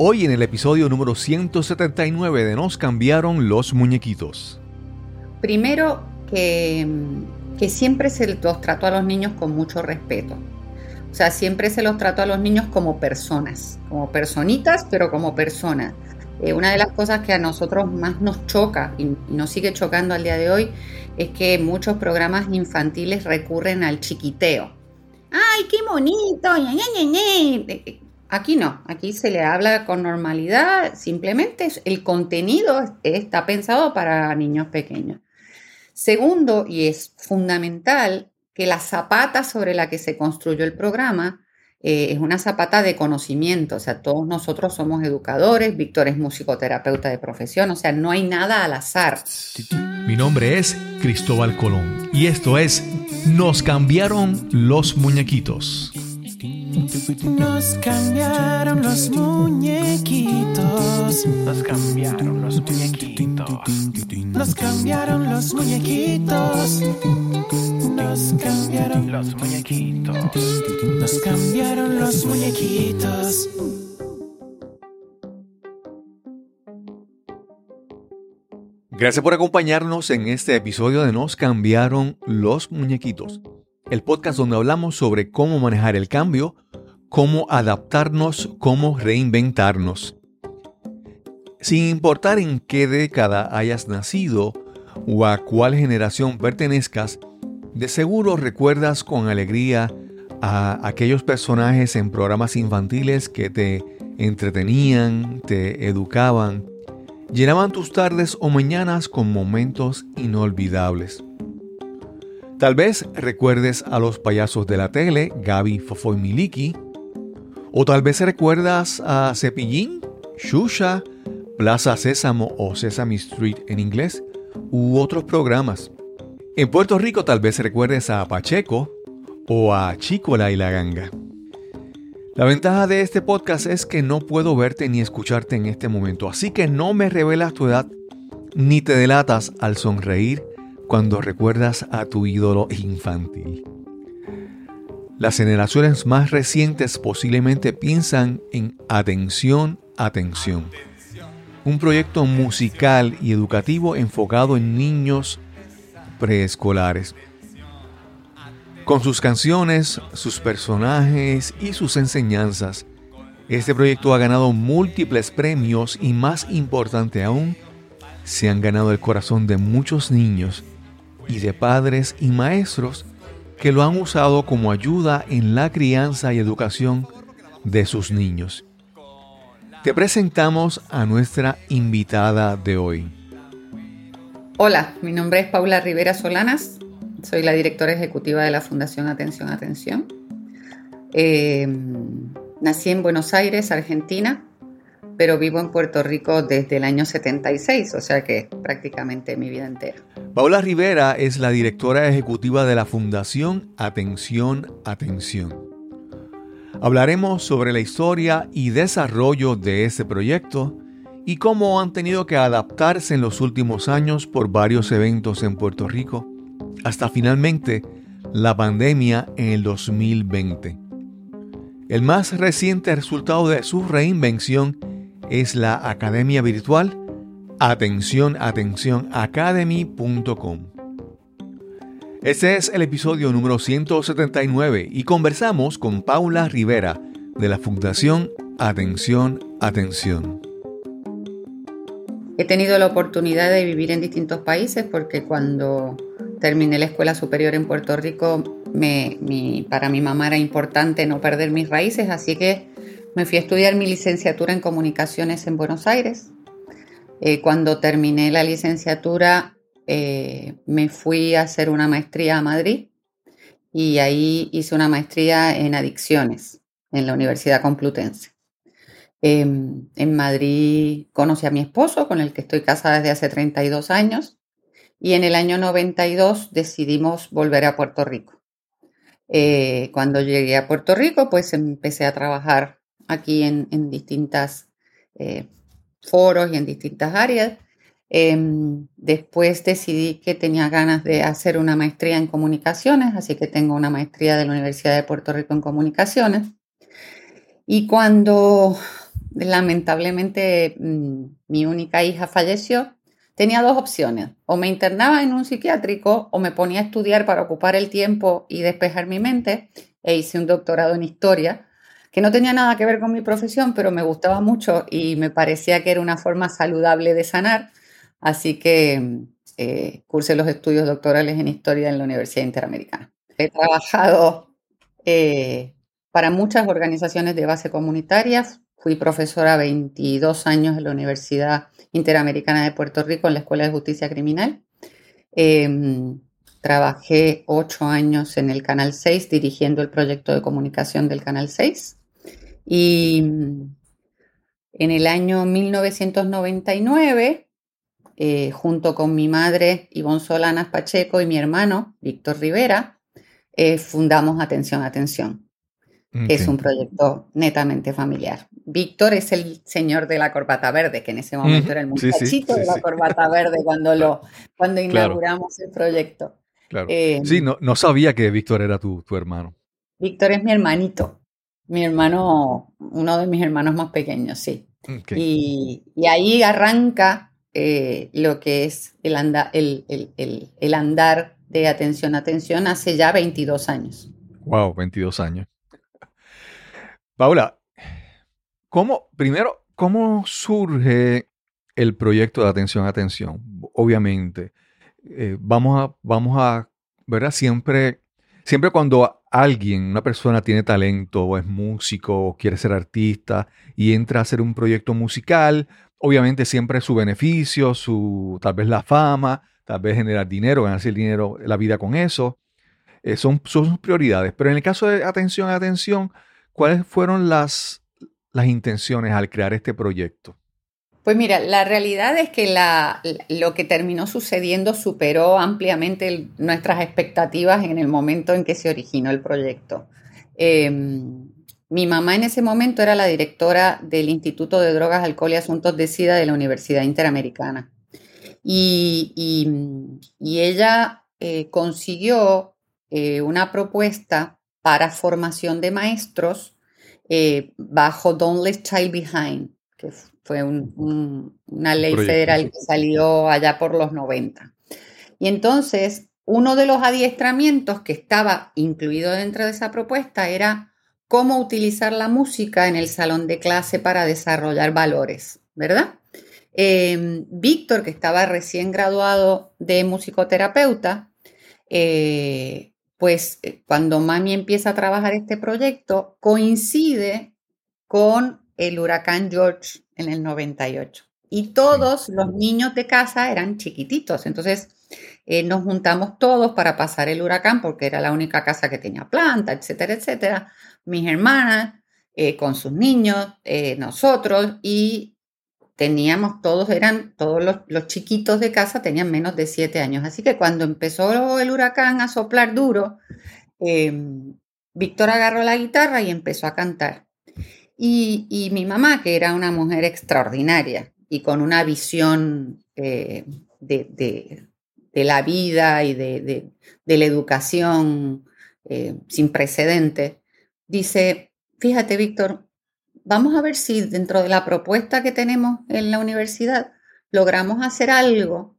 Hoy en el episodio número 179 de Nos cambiaron los muñequitos. Primero que, que siempre se los trato a los niños con mucho respeto. O sea, siempre se los trato a los niños como personas, como personitas, pero como personas. Eh, una de las cosas que a nosotros más nos choca y, nos sigue chocando al día de hoy es que muchos programas infantiles recurren al chiquiteo. ¡Ay, qué bonito! Aquí no, aquí se le habla con normalidad, simplemente el contenido está pensado para niños pequeños. Segundo, y es fundamental, que la zapata sobre la que se construyó el programa eh, es una zapata de conocimiento, o sea, todos nosotros somos educadores, Víctor es musicoterapeuta de profesión, o sea, no hay nada al azar. Mi nombre es Cristóbal Colón y esto es Nos cambiaron los muñequitos. Nos cambiaron los muñequitos. Nos cambiaron los muñequitos. Nos cambiaron los muñequitos. Nos cambiaron los muñequitos. Nos cambiaron los muñequitos. Gracias por acompañarnos en este episodio de Nos cambiaron los muñequitos, el podcast donde hablamos sobre cómo manejar el cambio, cómo adaptarnos, cómo reinventarnos. Sin importar en qué década hayas nacido o a cuál generación pertenezcas, de seguro recuerdas con alegría a aquellos personajes en programas infantiles que te entretenían, te educaban, llenaban tus tardes o mañanas con momentos inolvidables. Tal vez recuerdes a los payasos de la tele, Gaby, Fofo y Miliki, o tal vez recuerdas a Cepillín, Shusha, Plaza Sésamo o Sesame Street en inglés, u otros programas. En Puerto Rico tal vez recuerdes a Pacheco o a Chicola y la Ganga. La ventaja de este podcast es que no puedo verte ni escucharte en este momento, así que no me revelas tu edad ni te delatas al sonreír cuando recuerdas a tu ídolo infantil. Las generaciones más recientes posiblemente piensan en Atención, Atención, un proyecto musical y educativo enfocado en niños preescolares. Con sus canciones, sus personajes y sus enseñanzas, este proyecto ha ganado múltiples premios y más importante aún, se han ganado el corazón de muchos niños y de padres y maestros que lo han usado como ayuda en la crianza y educación de sus niños. Te presentamos a nuestra invitada de hoy. Hola, mi nombre es Paula Rivera Solanas, soy la directora ejecutiva de la Fundación Atención Atención. Eh, nací en Buenos Aires, Argentina, pero vivo en Puerto Rico desde el año 76, o sea que prácticamente mi vida entera. Paula Rivera es la directora ejecutiva de la Fundación Atención Atención. Hablaremos sobre la historia y desarrollo de este proyecto y cómo han tenido que adaptarse en los últimos años por varios eventos en Puerto Rico, hasta finalmente la pandemia en el 2020. El más reciente resultado de su reinvención es la Academia Virtual Atención, atención, academy.com. Este es el episodio número 179 y conversamos con Paula Rivera de la Fundación Atención, Atención. He tenido la oportunidad de vivir en distintos países porque cuando terminé la escuela superior en Puerto Rico, para mi mamá era importante no perder mis raíces, así que me fui a estudiar mi licenciatura en comunicaciones en Buenos Aires. Eh, cuando terminé la licenciatura, eh, me fui a hacer una maestría a Madrid y ahí hice una maestría en adicciones en la Universidad Complutense. Em, en Madrid conocí a mi esposo, con el que estoy casada desde hace 32 años, y en el año 92 decidimos volver a Puerto Rico. Eh, cuando llegué a Puerto Rico, pues empecé a trabajar aquí en, en distintas eh, foros y en distintas áreas. Em, después decidí que tenía ganas de hacer una maestría en comunicaciones, así que tengo una maestría de la Universidad de Puerto Rico en comunicaciones. Y cuando lamentablemente mm, mi única hija falleció, tenía dos opciones. O me internaba en un psiquiátrico o me ponía a estudiar para ocupar el tiempo y despejar mi mente. E hice un doctorado en historia, que no tenía nada que ver con mi profesión, pero me gustaba mucho y me parecía que era una forma saludable de sanar. Así que eh, cursé los estudios doctorales en historia en la Universidad Interamericana. He trabajado eh, para muchas organizaciones de base comunitaria. Fui profesora 22 años en la Universidad Interamericana de Puerto Rico en la Escuela de Justicia Criminal. Em, trabajé ocho años en el Canal 6 dirigiendo el proyecto de comunicación del Canal 6. Y mm, en el año 1999, eh, junto con mi madre Ivonne Solanas Pacheco y mi hermano Víctor Rivera, eh, fundamos Atención, Atención es un proyecto netamente familiar. Víctor es el señor de la corbata verde, que en ese momento era el muchachito de la corbata verde cuando, lo, cuando inauguramos el proyecto. Eh, sí, no, no, sabía que Víctor era tu, tu, hermano. Víctor es mi hermanito, mi hermano, uno de mis hermanos más pequeños, sí. Y, y, ahí arranca eh, lo que es el, el, el, el andar de atención, atención hace ya 22 años. Wow, 22 años. Paula, ¿cómo, primero, cómo surge el proyecto de Atención, Atención? Obviamente, eh, vamos a, vamos a. Siempre, siempre cuando alguien, una persona tiene talento o es músico o quiere ser artista y entra a hacer un proyecto musical, obviamente siempre su beneficio, su, tal vez la fama, tal vez generar dinero, ganarse el dinero, la vida con eso, eh, son, son sus prioridades. Pero en el caso de Atención, Atención, ¿Cuáles fueron las, las intenciones al crear este proyecto? Pues mira, la realidad es que lo que terminó sucediendo superó ampliamente nuestras expectativas en el momento en que se originó el proyecto. Em, mi mamá en ese momento era la directora del Instituto de Drogas, Alcohol y Asuntos de SIDA de la Universidad Interamericana. Y, ella eh, consiguió eh, una propuesta para formación de maestros eh, bajo Don't Let Child Behind, que fue una ley federal que salió allá por los 90. Y entonces, uno de los adiestramientos que estaba incluido dentro de esa propuesta era cómo utilizar la música en el salón de clase para desarrollar valores, ¿verdad? Em, Víctor, que estaba recién graduado de musicoterapeuta, eh, pues eh, cuando mami empieza a trabajar este proyecto, coincide con el huracán George en el 98. Y todos los niños de casa eran chiquititos. Entonces eh, nos juntamos todos para pasar el huracán porque era la única casa que tenía planta, etcétera, etcétera. Mis hermanas eh, con sus niños, nosotros y teníamos todos, eran todos los, chiquitos de casa tenían menos de siete años. Así que cuando empezó el huracán a soplar duro, em, Víctor agarró la guitarra y empezó a cantar. Y, mi mamá, que era una mujer extraordinaria y con una visión eh, de, la vida y de, la educación eh, sin precedente, dice, fíjate, Víctor, vamos a ver si dentro de la propuesta que tenemos en la universidad logramos hacer algo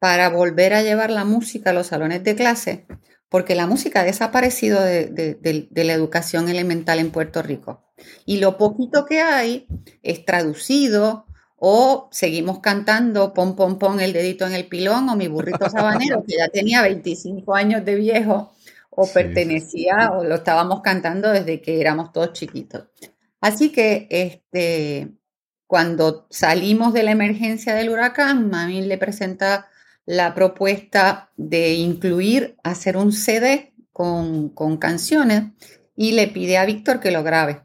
para volver a llevar la música a los salones de clase, porque la música ha desaparecido de, la educación elemental en Puerto Rico. Y lo poquito que hay es traducido o seguimos cantando pon, pon, pon el dedito en el pilón o mi burrito sabanero, que ya tenía 25 años de viejo o pertenecía o lo estábamos cantando desde que éramos todos chiquitos. Así que este, cuando salimos de la emergencia del huracán, Mami le presenta la propuesta de incluir, hacer un CD con, canciones y le pide a Víctor que lo grabe.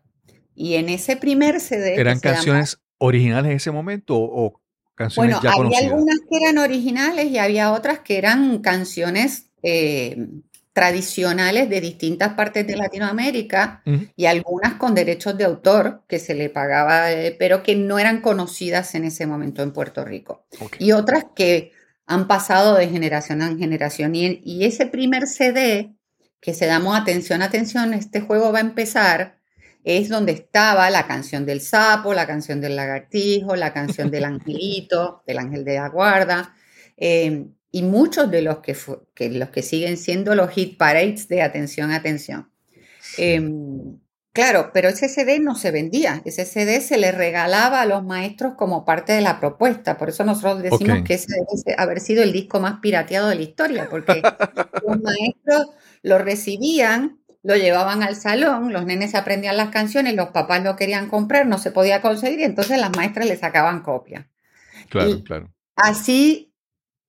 Y en ese primer CD... ¿Eran canciones originales en ese momento o, canciones bueno, había algunas que eran originales y había otras que eran canciones eh, tradicionales de distintas partes de Latinoamérica y algunas con derechos de autor que se le pagaba, eh, pero que no eran conocidas en ese momento en Puerto Rico. Y otras que han pasado de generación en generación. Y, y, ese primer CD que se llamó Atención, atención, este juego va a empezar, es donde estaba la canción del sapo, la canción del lagartijo, la canción del angelito, del ángel de la guarda, eh, y muchos de los que, los que siguen siendo los hit parades de atención, atención. Em, claro, pero ese CD no se vendía, ese CD se le regalaba a los maestros como parte de la propuesta, por eso nosotros decimos que ese debe haber sido el disco más pirateado de la historia, porque los maestros lo recibían lo llevaban al salón, los nenes aprendían las canciones, los papás lo querían comprar, no se podía conseguir y entonces las maestras le sacaban copia. Claro, claro. Así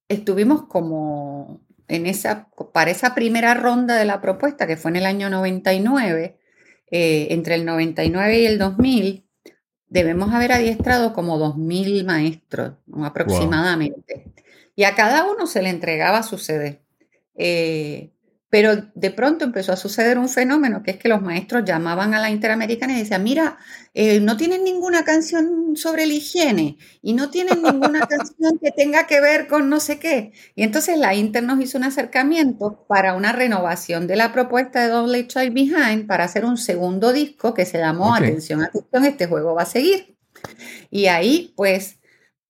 estuvimos como en esa, para esa primera ronda de la propuesta, que fue en el año 99, eh, entre el 99 y el 2000, debemos haber adiestrado como 2.000 maestros aproximadamente. Y a cada uno se le entregaba su CD. Eh, pero de pronto empezó a suceder un fenómeno que es que los maestros llamaban a la Interamericana y decían, mira, eh, no tienen ninguna canción sobre la higiene y no tienen ninguna canción que tenga que ver con no sé qué. Y entonces la Inter nos hizo un acercamiento para una renovación de la propuesta de Double Child Behind para hacer un segundo disco que se llamó Atención, atención, este juego va a seguir. Y ahí pues...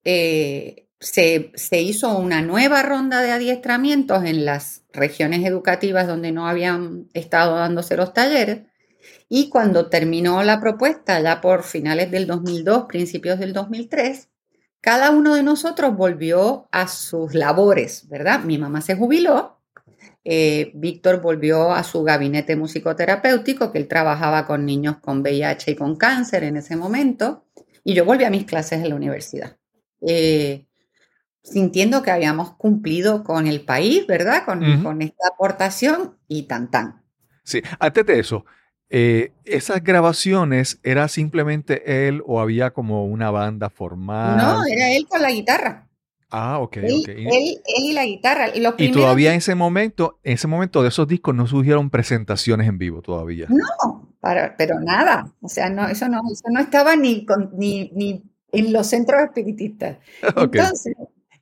Eh, se, hizo una nueva ronda de adiestramientos en las regiones educativas donde no habían estado dándose los talleres. Y cuando terminó la propuesta, ya por finales del 2002, principios del 2003, cada uno de nosotros volvió a sus labores, ¿verdad? Mi mamá se jubiló, eh, Víctor volvió a su gabinete musicoterapéutico, que él trabajaba con niños con VIH y con cáncer en ese momento, y yo volví a mis clases en la universidad. Eh, sintiendo que habíamos cumplido con el país, ¿verdad? Con, esta aportación y tan tan. Sí, antes de eso, eh, ¿esas grabaciones era simplemente él o había como una banda formal? No, era él con la guitarra. Ah, ok, él, ok. Él, y la guitarra. y todavía en ese momento, en ese momento de esos discos no surgieron presentaciones en vivo todavía. No, para, pero nada. O sea, no, eso no, eso no estaba ni, con, ni, ni en los centros espiritistas. Entonces,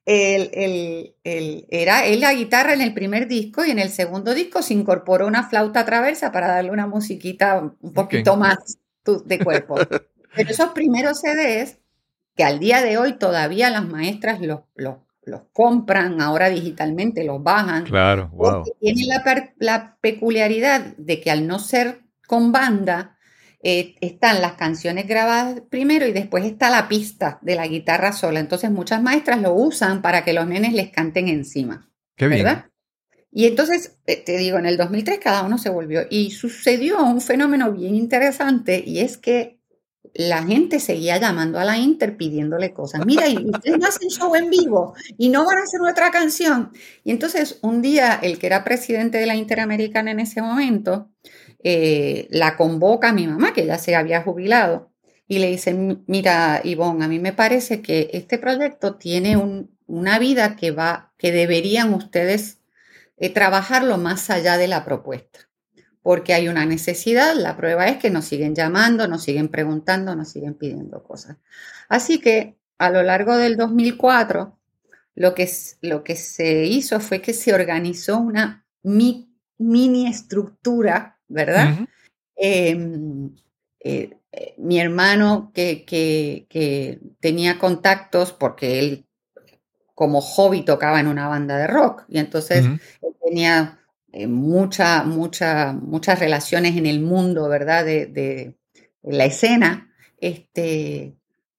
el, era él la guitarra en el primer disco y en el segundo disco se incorporó una flauta traversa para darle una musiquita un poquito más de cuerpo. Pero esos primeros CDs, que al día de hoy todavía las maestras los, los, compran ahora digitalmente, los bajan. Claro, wow. Tienen la, la peculiaridad de que al no ser con banda, eh, están las canciones grabadas primero y después está la pista de la guitarra sola. Entonces muchas maestras lo usan para que los nenes les canten encima. Qué bien. ¿verdad? Y entonces, eh, te digo, en el 2003 cada uno se volvió y sucedió un fenómeno bien interesante y es que la gente seguía llamando a la Inter pidiéndole cosas. Mira, y ustedes no hacen show en vivo y no van a hacer otra canción. Y entonces un día el que era presidente de la Interamericana en ese momento eh, la convoca a mi mamá, que ya se había jubilado, y le dice, mira, Ivonne, a mí me parece que este proyecto tiene una vida que va, que deberían ustedes eh, trabajarlo más allá de la propuesta, porque hay una necesidad, la prueba es que nos siguen llamando, nos siguen preguntando, nos siguen pidiendo cosas. Así que a lo largo del 2004, lo que, lo que se hizo fue que se organizó una mini estructura ¿verdad? Em, eh, eh, mi hermano que, tenía contactos porque él como hobby tocaba en una banda de rock y entonces tenía eh, mucha, mucha, muchas relaciones en el mundo, ¿verdad? De, la escena, este,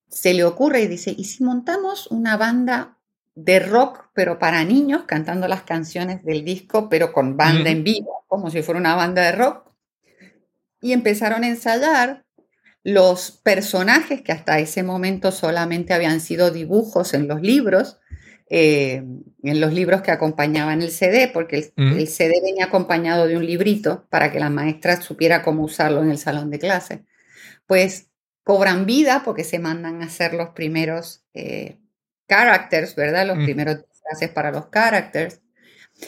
se le ocurre y dice, ¿y si montamos una banda de rock, pero para niños, cantando las canciones del disco, pero con banda en vivo, como si fuera una banda de rock. Y empezaron a ensayar los personajes que hasta ese momento solamente habían sido dibujos en los libros, eh, en los libros que acompañaban el CD, porque el, CD venía acompañado de un librito para que la maestra supiera cómo usarlo en el salón de clase. Pues cobran vida porque se mandan a hacer los primeros eh, characters, ¿verdad? Los primeros frases para los characters.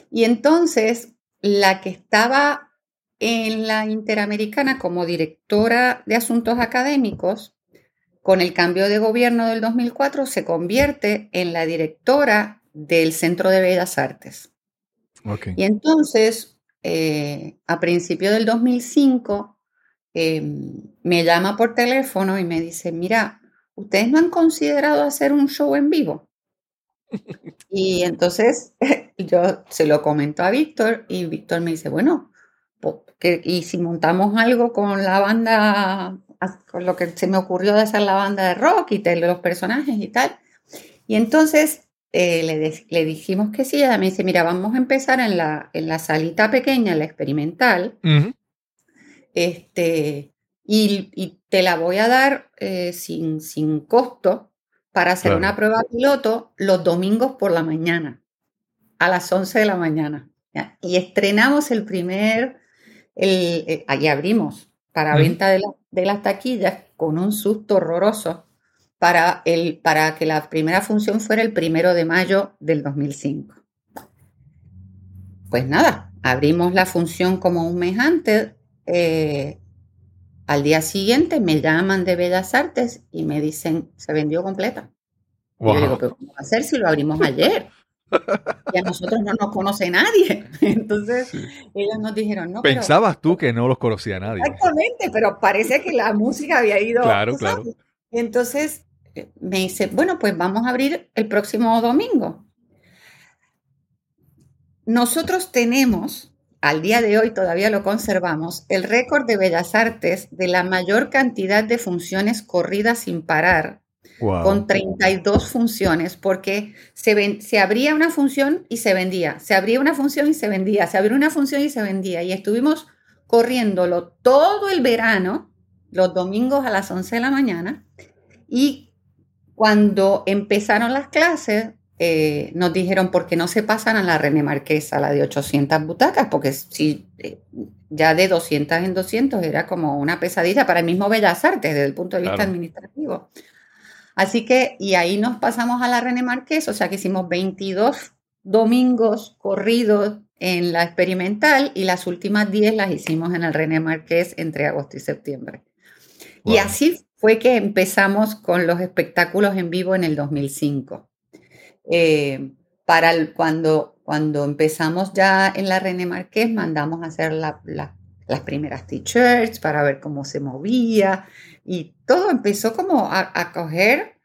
Y entonces la que estaba en la Interamericana como directora de asuntos académicos, con el cambio de gobierno del 2004 se convierte en la directora del Centro de Bellas Artes. Y entonces, eh, a principios del 2005, em, me llama por teléfono y me dice, mira, ¿ustedes no han considerado hacer un show en vivo? Y entonces yo se lo comento a Víctor y Víctor me dice, bueno, ¿y si montamos algo con la banda, con lo que se me ocurrió de hacer la banda de rock y de los personajes y tal? Y entonces eh, le, dijimos que sí, ella me dice, mira, vamos a empezar en la, en la salita pequeña, la experimental, este, y, te la voy a dar eh, sin, sin costo para hacer una prueba piloto los domingos por la mañana, a las 11 de la mañana. Y estrenamos el primer, el, eh, ahí abrimos para venta de, de, las taquillas con un susto horroroso para, el, para que la primera función fuera el primero de mayo del 2005. Pues nada, abrimos la función como un mes antes. Eh, al día siguiente me llaman de Bellas Artes y me dicen, se vendió completa. Y yo digo, pero ¿cómo va a ser si lo abrimos ayer? Y a nosotros no nos conoce nadie. Entonces, ellos nos dijeron, no. Pensabas tú que no los conocía nadie. Exactamente, pero parece que la música había ido. Claro, claro. Entonces, me dice, bueno, pues vamos a abrir el próximo domingo. Nosotros tenemos al día de hoy todavía lo conservamos, el récord de Bellas Artes de la mayor cantidad de funciones corridas sin parar, con 32 funciones, porque se, se abría una función y se vendía, se abría una función y se vendía, se abría una función y se vendía, y estuvimos corriéndolo todo el verano, los domingos a las 11 de la mañana, y cuando empezaron las clases, eh, nos dijeron por qué no se pasan a la René Marquesa, la de 800 butacas, porque si eh, ya de 200 en 200 era como una pesadilla para el mismo Bellas Artes desde el punto de vista administrativo. Así que, y ahí nos pasamos a la René Marqués, o sea que hicimos 22 domingos corridos en la experimental y las últimas 10 las hicimos en el René Marqués entre agosto y septiembre. Y así fue que empezamos con los espectáculos en vivo en el 2005. Eh, para cuando, cuando empezamos ya en la René Marqués, mandamos a hacer las primeras t-shirts para ver cómo se movía y todo empezó como a, coger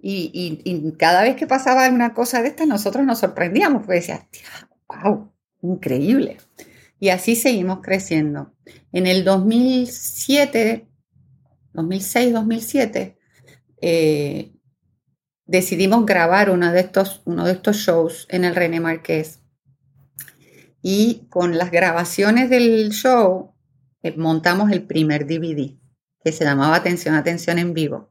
y, cada vez que pasaba una cosa de esta, nosotros nos sorprendíamos, porque decía, wow, increíble. Y así seguimos creciendo. En el 2007, 2006, 2007, eh, decidimos grabar uno de estos, uno de estos shows en el René Marqués. Y con las grabaciones del show eh, montamos el primer DVD que se llamaba Atención, Atención en Vivo.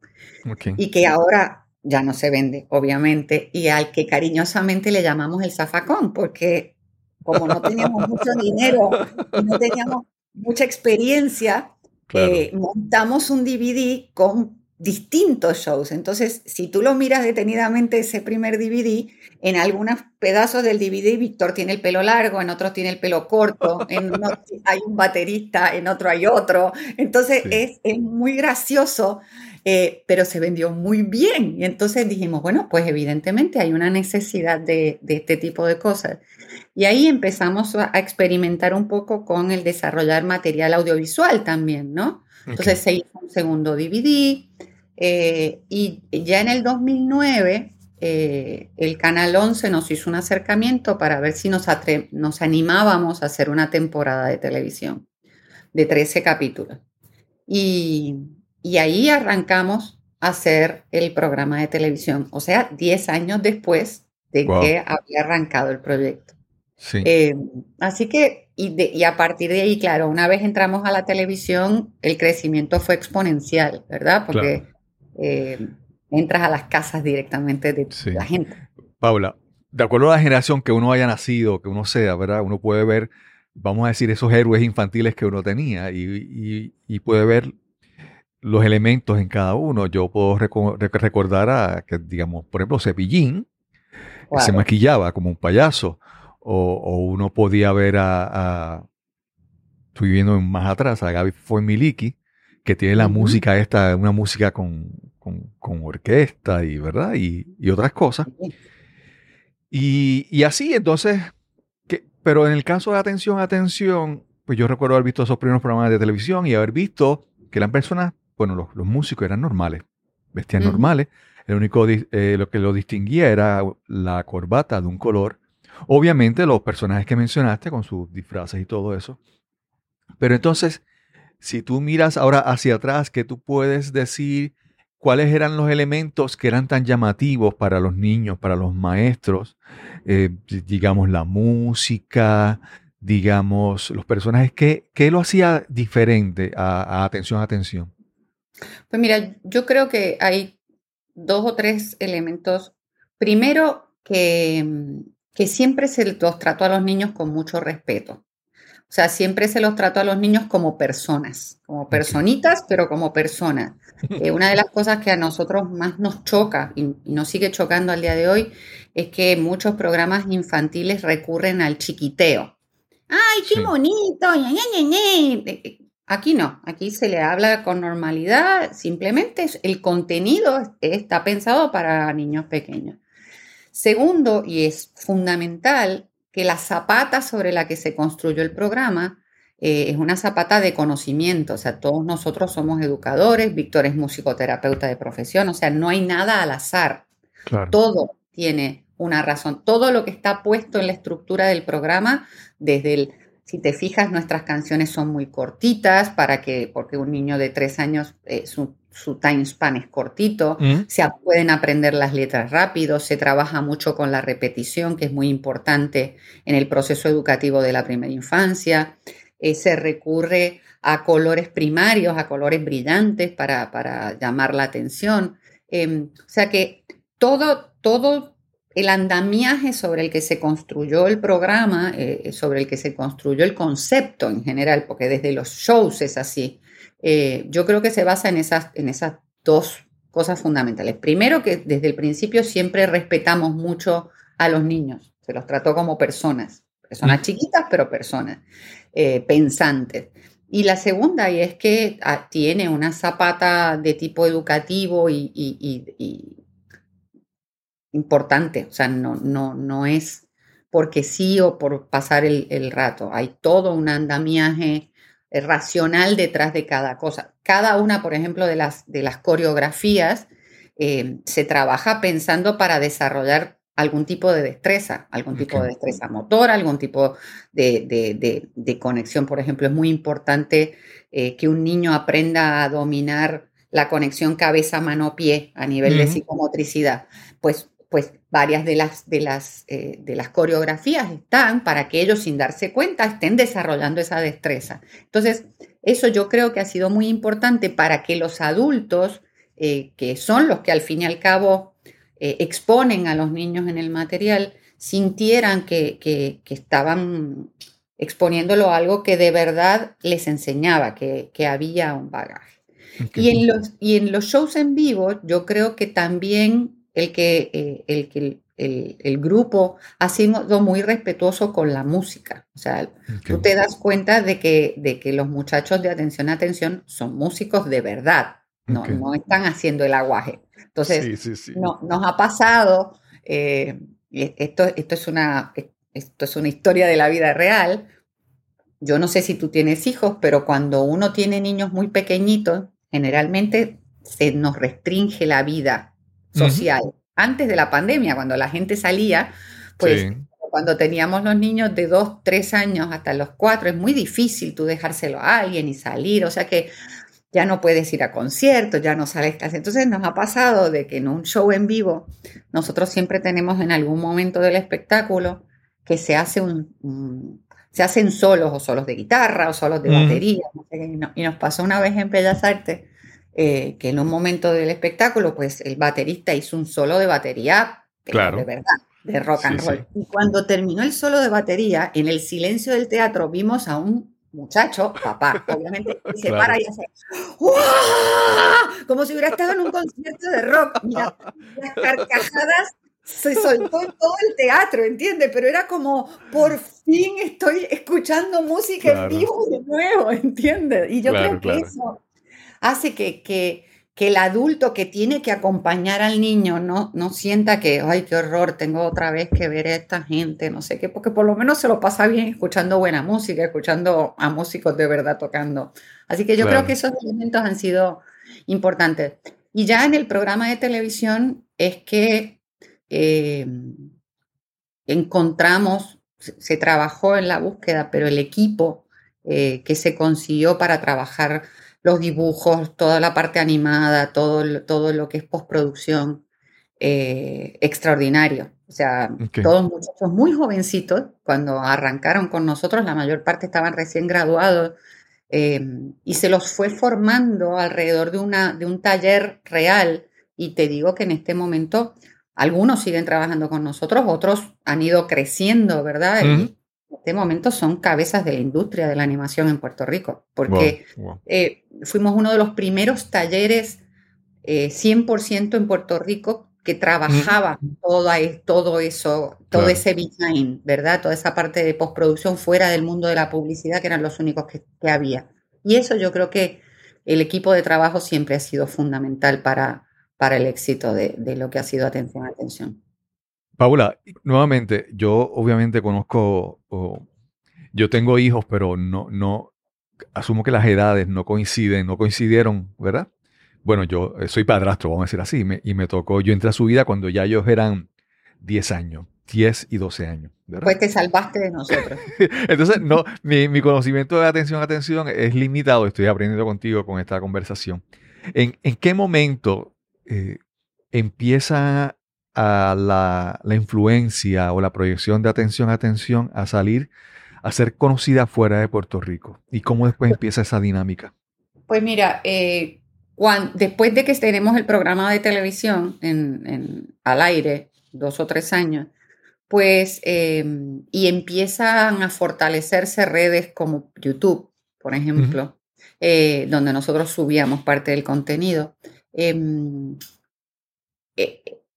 Y que ahora ya no se vende, obviamente, y al que cariñosamente le llamamos el zafacón, porque como no teníamos mucho dinero, no teníamos mucha experiencia, eh, montamos un DVD con distintos shows. Entonces, si tú lo miras detenidamente ese primer DVD, en algunos pedazos del DVD Víctor tiene el pelo largo, en otros tiene el pelo corto, en uno hay un baterista, en otro hay otro. Entonces, es, muy gracioso, eh, pero se vendió muy bien. Y entonces dijimos, bueno, pues evidentemente hay una necesidad de, este tipo de cosas. Y ahí empezamos a experimentar un poco con el desarrollar material audiovisual también, ¿no? Entonces se hizo un segundo DVD, eh, y ya en el 2009, eh, el Canal 11 nos hizo un acercamiento para ver si nos, nos animábamos a hacer una temporada de televisión de 13 capítulos. Y, ahí arrancamos a hacer el programa de televisión, o sea, 10 años después de que había arrancado el proyecto. Eh, así que, y, a partir de ahí, claro, una vez entramos a la televisión, el crecimiento fue exponencial, ¿verdad? Porque eh, entras a las casas directamente de la gente. Paula, de acuerdo a la generación que uno haya nacido, que uno sea, ¿verdad? Uno puede ver, vamos a decir, esos héroes infantiles que uno tenía y, puede ver los elementos en cada uno. Yo puedo recordar a, que, digamos, por ejemplo, Cepillín, se maquillaba como un payaso, o, uno podía ver a, estoy viendo más atrás, a Gaby Miliki, que tiene la música esta, una música con, orquesta y, ¿verdad? Y, otras cosas. Y, así, entonces, que, pero en el caso de atención, atención, pues yo recuerdo haber visto esos primeros programas de televisión y haber visto que eran personas, bueno, los, los músicos eran normales, vestían normales. El único eh, lo que lo distinguía era la corbata de un color. Obviamente los personajes que mencionaste con sus disfraces y todo eso. Pero entonces, si tú miras ahora hacia atrás, ¿qué tú puedes decir? ¿Cuáles eran los elementos que eran tan llamativos para los niños, para los maestros? Eh, di- digamos, la música, digamos, los personajes. ¿Qué, qué lo hacía diferente a, a atención, atención? Pues mira, yo creo que hay dos o tres elementos. Primero, que, mm, que siempre se los trató a los niños con mucho respeto. O sea, siempre se los trató a los niños como personas, como personitas, pero como personas. Eh, una de las cosas que a nosotros más nos choca y, y nos sigue chocando al día de hoy es que muchos programas infantiles recurren al chiquiteo. ¡Ay, qué bonito! ña, ña, ña, ña! Eh, Aquí no, aquí se le habla con normalidad, simplemente el contenido es- está pensado para niños pequeños. Segundo, y es fundamental, que la zapata sobre la que se construyó el programa eh, es una zapata de conocimiento, o sea, todos nosotros somos educadores, Víctor es musicoterapeuta de profesión, o sea, no hay nada al azar, Claro. todo tiene una razón, todo lo que está puesto en la estructura del programa, desde el, si te fijas, nuestras canciones son muy cortitas, para que, porque un niño de tres años, eh, su, su time span es cortito, Mm, se pueden aprender las letras rápido, se trabaja mucho con la repetición, que es muy importante en el proceso educativo de la primera infancia. Eh, se recurre a colores primarios, a colores brillantes para, para llamar la atención. Em, o sea que todo, todo el andamiaje sobre el que se construyó el programa, eh, sobre el que se construyó el concepto en general, porque desde los shows es así, eh, yo creo que se basa en esas, en esas dos cosas fundamentales. Primero, que desde el principio siempre respetamos mucho a los niños, se los trató como personas, personas Mm. chiquitas, pero personas eh, pensantes. Y la segunda, y es que ah, tiene una zapata de tipo educativo y, y- y- y importante, o sea, no, no, no es porque sí o por pasar el, el rato, hay todo un andamiaje racional detrás de cada cosa. Cada una, por ejemplo, de las, de las coreografías eh, se trabaja pensando para desarrollar algún tipo de destreza, algún tipo de destreza motora, algún tipo de, de- de- de conexión. Por ejemplo, es muy importante eh, que un niño aprenda a dominar la conexión cabeza-mano-pie a nivel de psicomotricidad. Pues, pues varias de las, de, las, eh, de las coreografías están para que ellos, sin darse cuenta, estén desarrollando esa destreza. Entonces, eso yo creo que ha sido muy importante para que los adultos, eh, que son los que al fin y al cabo eh, exponen a los niños en el material, sintieran que, que- que estaban exponiéndolo a algo que de verdad les enseñaba, que, que había un bagaje. Y en los, y en los shows en vivo, yo creo que también el que, eh, el, que el, el- el grupo ha sido muy respetuoso con la música. O sea, tú te das cuenta de que, de que los muchachos de atención atención son músicos de verdad, no, Ok. no están haciendo el aguaje. Entonces, Sí, sí, sí. no, nos ha pasado, eh, esto, esto, es una, esto es una historia de la vida real. Yo no sé si tú tienes hijos, pero cuando uno tiene niños muy pequeñitos, generalmente se nos restringe la vida Social. Antes de la pandemia, cuando la gente salía, pues Sí. cuando teníamos los niños de 2, 3 años hasta los 4, es muy difícil tú dejárselo a alguien y salir, o sea que ya no puedes ir a conciertos, ya no sales casi. Entonces nos ha pasado de que en un show en vivo, nosotros siempre tenemos en algún momento del espectáculo que se hace un, un- se hacen solos o solos de guitarra o solos de batería. y nos pasó una vez en Bellas Artes eh, que en un momento del espectáculo, pues el baterista hizo un solo de batería, Claro. de verdad, de rock and Sí, roll. Y cuando terminó el solo de batería, en el silencio del teatro vimos a un muchacho, papá, obviamente, que se Claro. para y hace ¡Uah! como si hubiera estado en un concierto de rock. Mira, las carcajadas se soltó en todo el teatro, ¿entiendes? Pero era como, por fin estoy escuchando música Claro. en vivo de nuevo, ¿entiendes? Y yo Claro, creo que eso hace que, que, que el adulto que tiene que acompañar al niño no, no sienta que, ay, qué horror, tengo otra vez que ver a esta gente, no sé qué, porque por lo menos se lo pasa bien escuchando buena música, escuchando a músicos de verdad tocando. Así que yo creo que esos elementos han sido importantes. Y ya en el programa de televisión es que eh, encontramos, se, trabajó en la búsqueda, pero el equipo eh, que se consiguió para trabajar los dibujos, toda la parte animada, todo, todo lo que es postproducción, eh, extraordinario. O sea, todos muchachos muy jovencitos, cuando arrancaron con nosotros, la mayor parte estaban recién graduados em, y se los fue formando alrededor de, una, de un taller real. Y te digo que en este momento algunos siguen trabajando con nosotros, otros han ido creciendo, ¿verdad? Este momento son cabezas de la industria de la animación en Puerto Rico, porque eh, fuimos uno de los primeros talleres 100% eh, en Puerto Rico que trabajaba todo, todo eso, todo ese behind, ¿verdad? Toda esa parte de postproducción fuera del mundo de la publicidad, que eran los únicos que, había. Y eso yo creo que el equipo de trabajo siempre ha sido fundamental para, para el éxito de, de lo que ha sido atención, atención. Paula, nuevamente, yo obviamente conozco, yo tengo hijos, pero no, no, asumo que las edades no coinciden, no coincidieron, ¿verdad? Bueno, yo eh, soy padrastro, vamos a decir así, y me tocó, yo entré a su vida cuando ya ellos eran 10 años, 10 y 12 años. ¿verdad? Pues te salvaste de nosotros. Entonces, no, mi, conocimiento de atención, atención es limitado, estoy aprendiendo contigo con esta conversación. ¿En, qué momento eh, empieza a la, influencia o la proyección de atención, atención a salir, a ser conocida fuera de Puerto Rico? ¿Y cómo después empieza esa dinámica? Pues mira, eh, después de que tenemos el programa de televisión en, al aire, dos o tres años, pues, em, y empiezan a fortalecerse redes como YouTube, por ejemplo, eh, donde nosotros subíamos parte del contenido.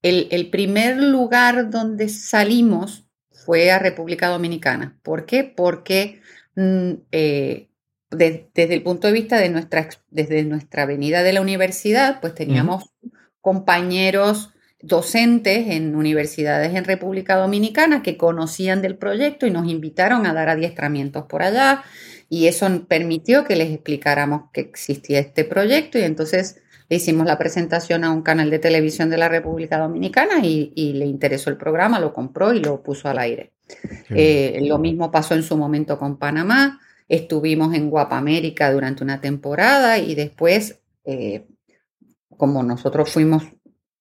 El, primer lugar donde salimos fue a República Dominicana. ¿Por qué? Porque mm, eh, desde el punto de vista de nuestra, desde nuestra venida de la universidad, pues teníamos compañeros docentes en universidades en República Dominicana que conocían del proyecto y nos invitaron a dar adiestramientos por allá y eso permitió que les explicáramos que existía este proyecto y entonces le hicimos la presentación a un canal de televisión de la República Dominicana y, le interesó el programa, lo compró y lo puso al aire. Eh, lo mismo pasó en su momento con Panamá. Estuvimos en Guapa América durante una temporada y después, eh, como nosotros fuimos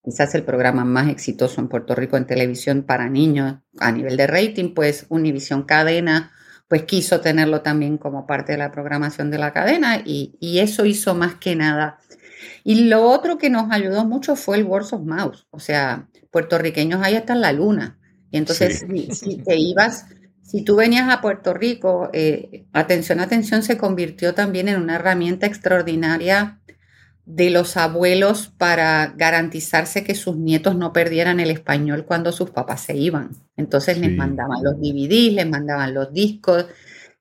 quizás el programa más exitoso en Puerto Rico en televisión para niños a nivel de rating, pues Univisión Cadena pues quiso tenerlo también como parte de la programación de la cadena y, y eso hizo más que nada y lo otro que nos ayudó mucho fue el Words of Mouse, o sea, puertorriqueños ahí hasta en la luna. Y entonces, si, te ibas, si tú venías a Puerto Rico, eh, atención, atención, se convirtió también en una herramienta extraordinaria de los abuelos para garantizarse que sus nietos no perdieran el español cuando sus papás se iban. Entonces les mandaban los DVDs, les mandaban los discos,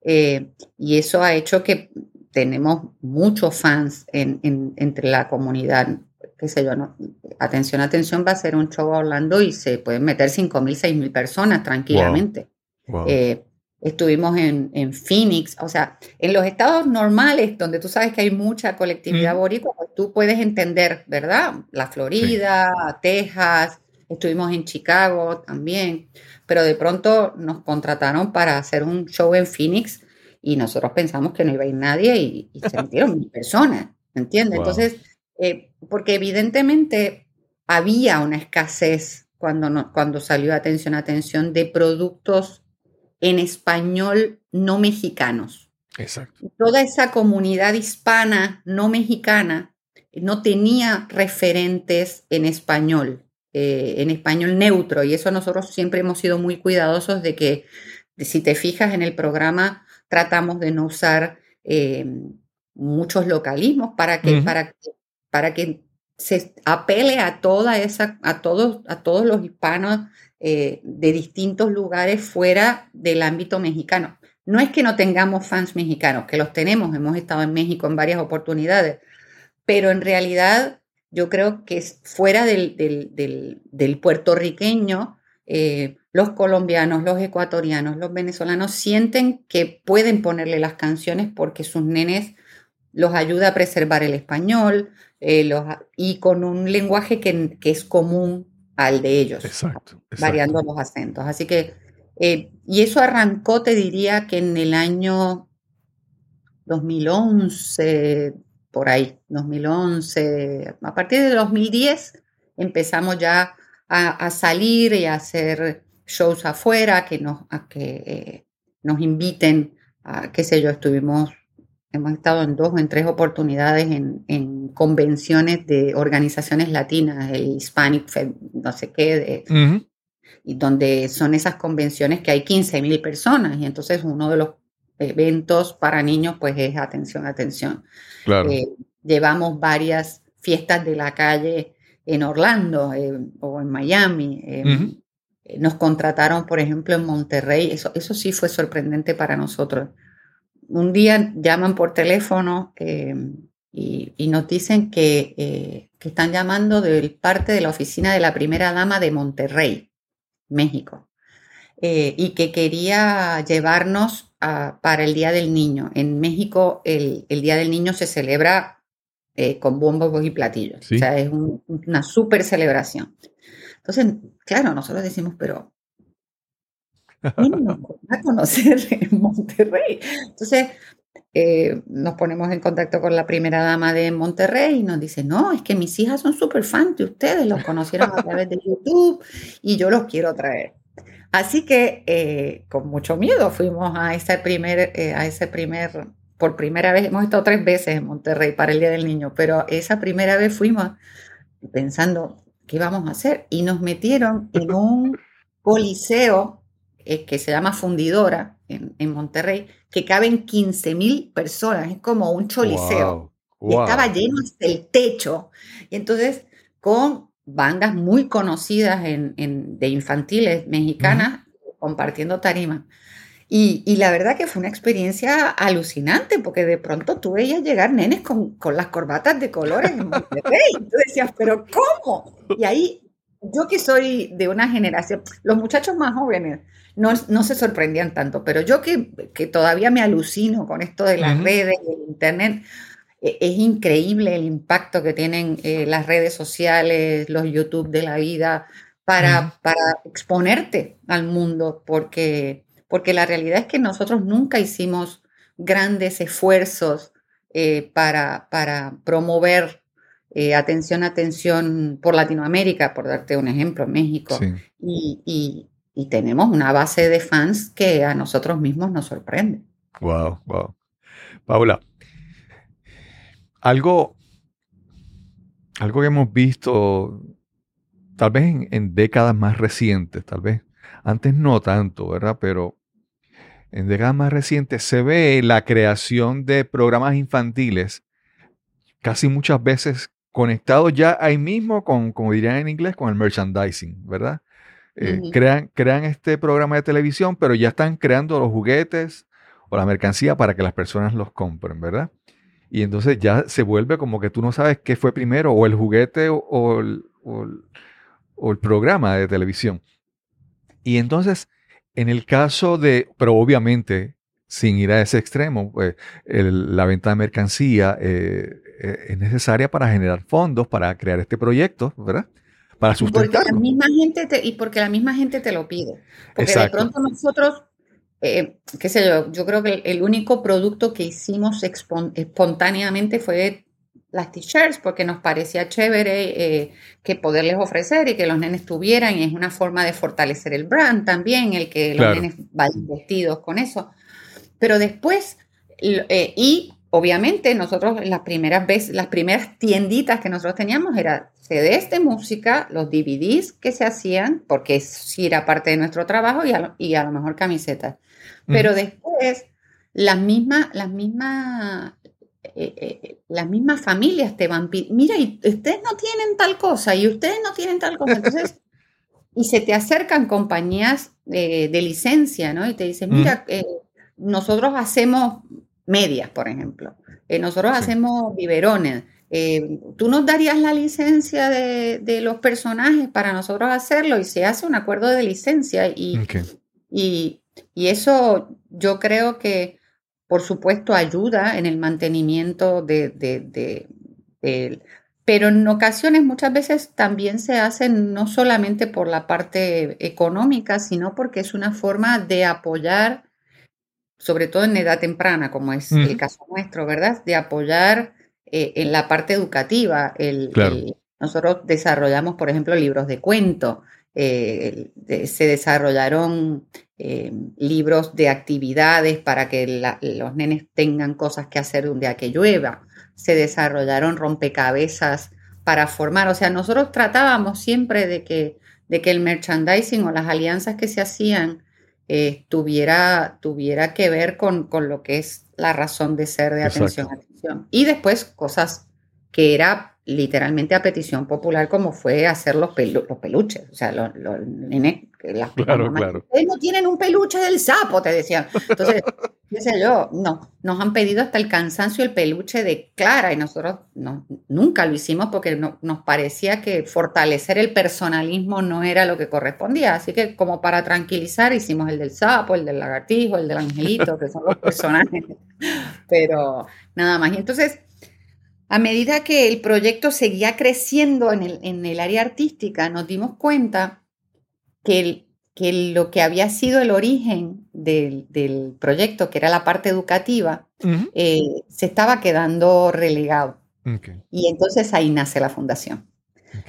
eh, y eso ha hecho que tenemos muchos fans en, entre la comunidad. Qué sé yo, no, atención, atención, va a ser un show a Orlando y se pueden meter 5.000, 6.000 personas tranquilamente. Eh, estuvimos en, en, Phoenix, o sea, en los estados normales, donde tú sabes que hay mucha colectividad boricua, pues tú puedes entender, ¿verdad? La Florida, Texas, estuvimos en Chicago también, pero de pronto nos contrataron para hacer un show en Phoenix y nosotros pensamos que no iba a ir nadie y, se metieron mil personas, ¿me entiendes? Entonces, eh, porque evidentemente había una escasez cuando, cuando salió Atención, Atención de productos en español no mexicanos. Exacto. Toda esa comunidad hispana no mexicana no tenía referentes en español, eh, en español neutro, y eso nosotros siempre hemos sido muy cuidadosos de que, si te fijas en el programa, tratamos de no usar eh, muchos localismos para que, para, para que se apele a toda esa, a todos, a todos los hispanos eh, de distintos lugares fuera del ámbito mexicano. No es que no tengamos fans mexicanos, que los tenemos, hemos estado en México en varias oportunidades, pero en realidad yo creo que es fuera del, del, puertorriqueño, eh, los colombianos, los ecuatorianos, los venezolanos sienten que pueden ponerle las canciones porque sus nenes los ayuda a preservar el español eh, los, y con un lenguaje que, es común al de ellos, exacto, variando los acentos. Así que, eh, y eso arrancó, te diría que en el año 2011, por ahí, 2011, a partir de 2010 empezamos ya a, salir y a hacer shows afuera, que nos, a que eh, nos inviten, a, qué sé yo, estuvimos, hemos estado en dos o en tres oportunidades en, convenciones de organizaciones latinas, el Hispanic, no sé qué, y donde son esas convenciones que hay 15 mil personas, y entonces uno de los eventos para niños, pues es atención, atención. Eh, llevamos varias fiestas de la calle en Orlando eh, o en Miami. Eh, nos contrataron, por ejemplo, en Monterrey. Eso, eso sí fue sorprendente para nosotros. Un día llaman por teléfono y, y, nos dicen que, que están llamando de parte de la oficina de la primera dama de Monterrey, México. y que quería llevarnos para el Día del Niño. En México el, Día del Niño se celebra eh, con bombos y platillos. O sea, es una súper celebración. Entonces, claro, nosotros decimos, pero nos a conocer en Monterrey. Entonces, eh, nos ponemos en contacto con la primera dama de Monterrey y nos dice, no, es que mis hijas son súper fans de ustedes, los conocieron a través de YouTube y yo los quiero traer. Así que eh, con mucho miedo fuimos a ese primer, eh, a ese primer, por primera vez, hemos estado tres veces en Monterrey para el Día del Niño, pero esa primera vez fuimos pensando, ¿qué vamos a hacer? Y nos metieron en un coliseo eh, que se llama Fundidora en, Monterrey, que caben 15 mil personas, es como un choliseo. Y estaba lleno hasta el techo. Y entonces, con bandas muy conocidas en, de infantiles mexicanas compartiendo tarima. Y, la verdad que fue una experiencia alucinante, porque de pronto tú veías llegar nenes con, las corbatas de colores en Monterrey. Y tú decías, ¿pero cómo? Y ahí, yo que soy de una generación, los muchachos más jóvenes no, no se sorprendían tanto, pero yo que, que, todavía me alucino con esto de las redes el Internet, e, es increíble el impacto que tienen eh, las redes sociales, los YouTube de la vida para, para exponerte al mundo, porque, porque la realidad es que nosotros nunca hicimos grandes esfuerzos eh, para, para promover eh, atención, atención por Latinoamérica, por darte un ejemplo, México. Y, y, y, tenemos una base de fans que a nosotros mismos nos sorprende. Wow, wow. Paula, algo, algo que hemos visto tal vez en, décadas más recientes, tal vez antes no tanto, ¿verdad? Pero en décadas más recientes se ve la creación de programas infantiles casi muchas veces conectados ya ahí mismo con, como dirían en inglés, con el merchandising, ¿verdad? Eh, crean, crean este programa de televisión, pero ya están creando los juguetes o la mercancía para que las personas los compren, ¿verdad? Y entonces ya se vuelve como que tú no sabes qué fue primero, o el juguete o, el, programa de televisión. Y entonces, en el caso de, pero obviamente, sin ir a ese extremo, pues, la venta de mercancía eh, eh, es necesaria para generar fondos, para crear este proyecto, ¿verdad? Para sustentarlo. Porque la misma gente y porque la misma gente te lo pide. Porque de pronto nosotros eh, qué sé yo, yo creo que el, único producto que hicimos espontáneamente fue las t-shirts porque nos parecía chévere eh, que poderles ofrecer y que los nenes tuvieran y es una forma de fortalecer el brand también, el que los nenes vayan vestidos con eso. Pero después, eh, y obviamente nosotros las primeras veces, las primeras tienditas que nosotros teníamos era CDs de música, los DVDs que se hacían, porque sí era parte de nuestro trabajo y y a lo mejor camisetas. Pero después, las mismas, las mismas, eh, eh, las mismas familias te van mira, y ustedes no tienen tal cosa, y ustedes no tienen tal cosa. Entonces, y se te acercan compañías de licencia, ¿no? Y te dicen, mira, eh, nosotros hacemos medias, por ejemplo. nosotros hacemos biberones. eh, tú nos darías la licencia de, los personajes para nosotros hacerlo y se hace un acuerdo de licencia y, y, eso yo creo que por supuesto ayuda en el mantenimiento de, de, pero en ocasiones muchas veces también se hace no solamente por la parte económica, sino porque es una forma de apoyar, sobre todo en edad temprana, como es el caso nuestro, ¿verdad? De apoyar eh, en la parte educativa. nosotros desarrollamos, por ejemplo, libros de cuento, eh, se desarrollaron eh, libros de actividades para que los nenes tengan cosas que hacer un día que llueva, se desarrollaron rompecabezas para formar, o sea, nosotros tratábamos siempre de que, de que el merchandising o las alianzas que se hacían tuviera, tuviera que ver con, con, lo que es la razón de ser de atención a y después cosas que era literalmente a petición popular, como fue hacer los, los peluches. O sea, los, los claro, claro. no tienen un peluche del sapo, te decían. Entonces, qué yo, no, nos han pedido hasta el cansancio el peluche de Clara y nosotros no, nunca lo hicimos porque no, nos parecía que fortalecer el personalismo no era lo que correspondía. Así que como para tranquilizar hicimos el del sapo, el del lagartijo, el del angelito, que son los personajes. Pero nada más. Y entonces a medida que el proyecto seguía creciendo en el, área artística, nos dimos cuenta que, lo que había sido el origen del, proyecto, que era la parte educativa, eh, se estaba quedando relegado. Y entonces ahí nace la fundación.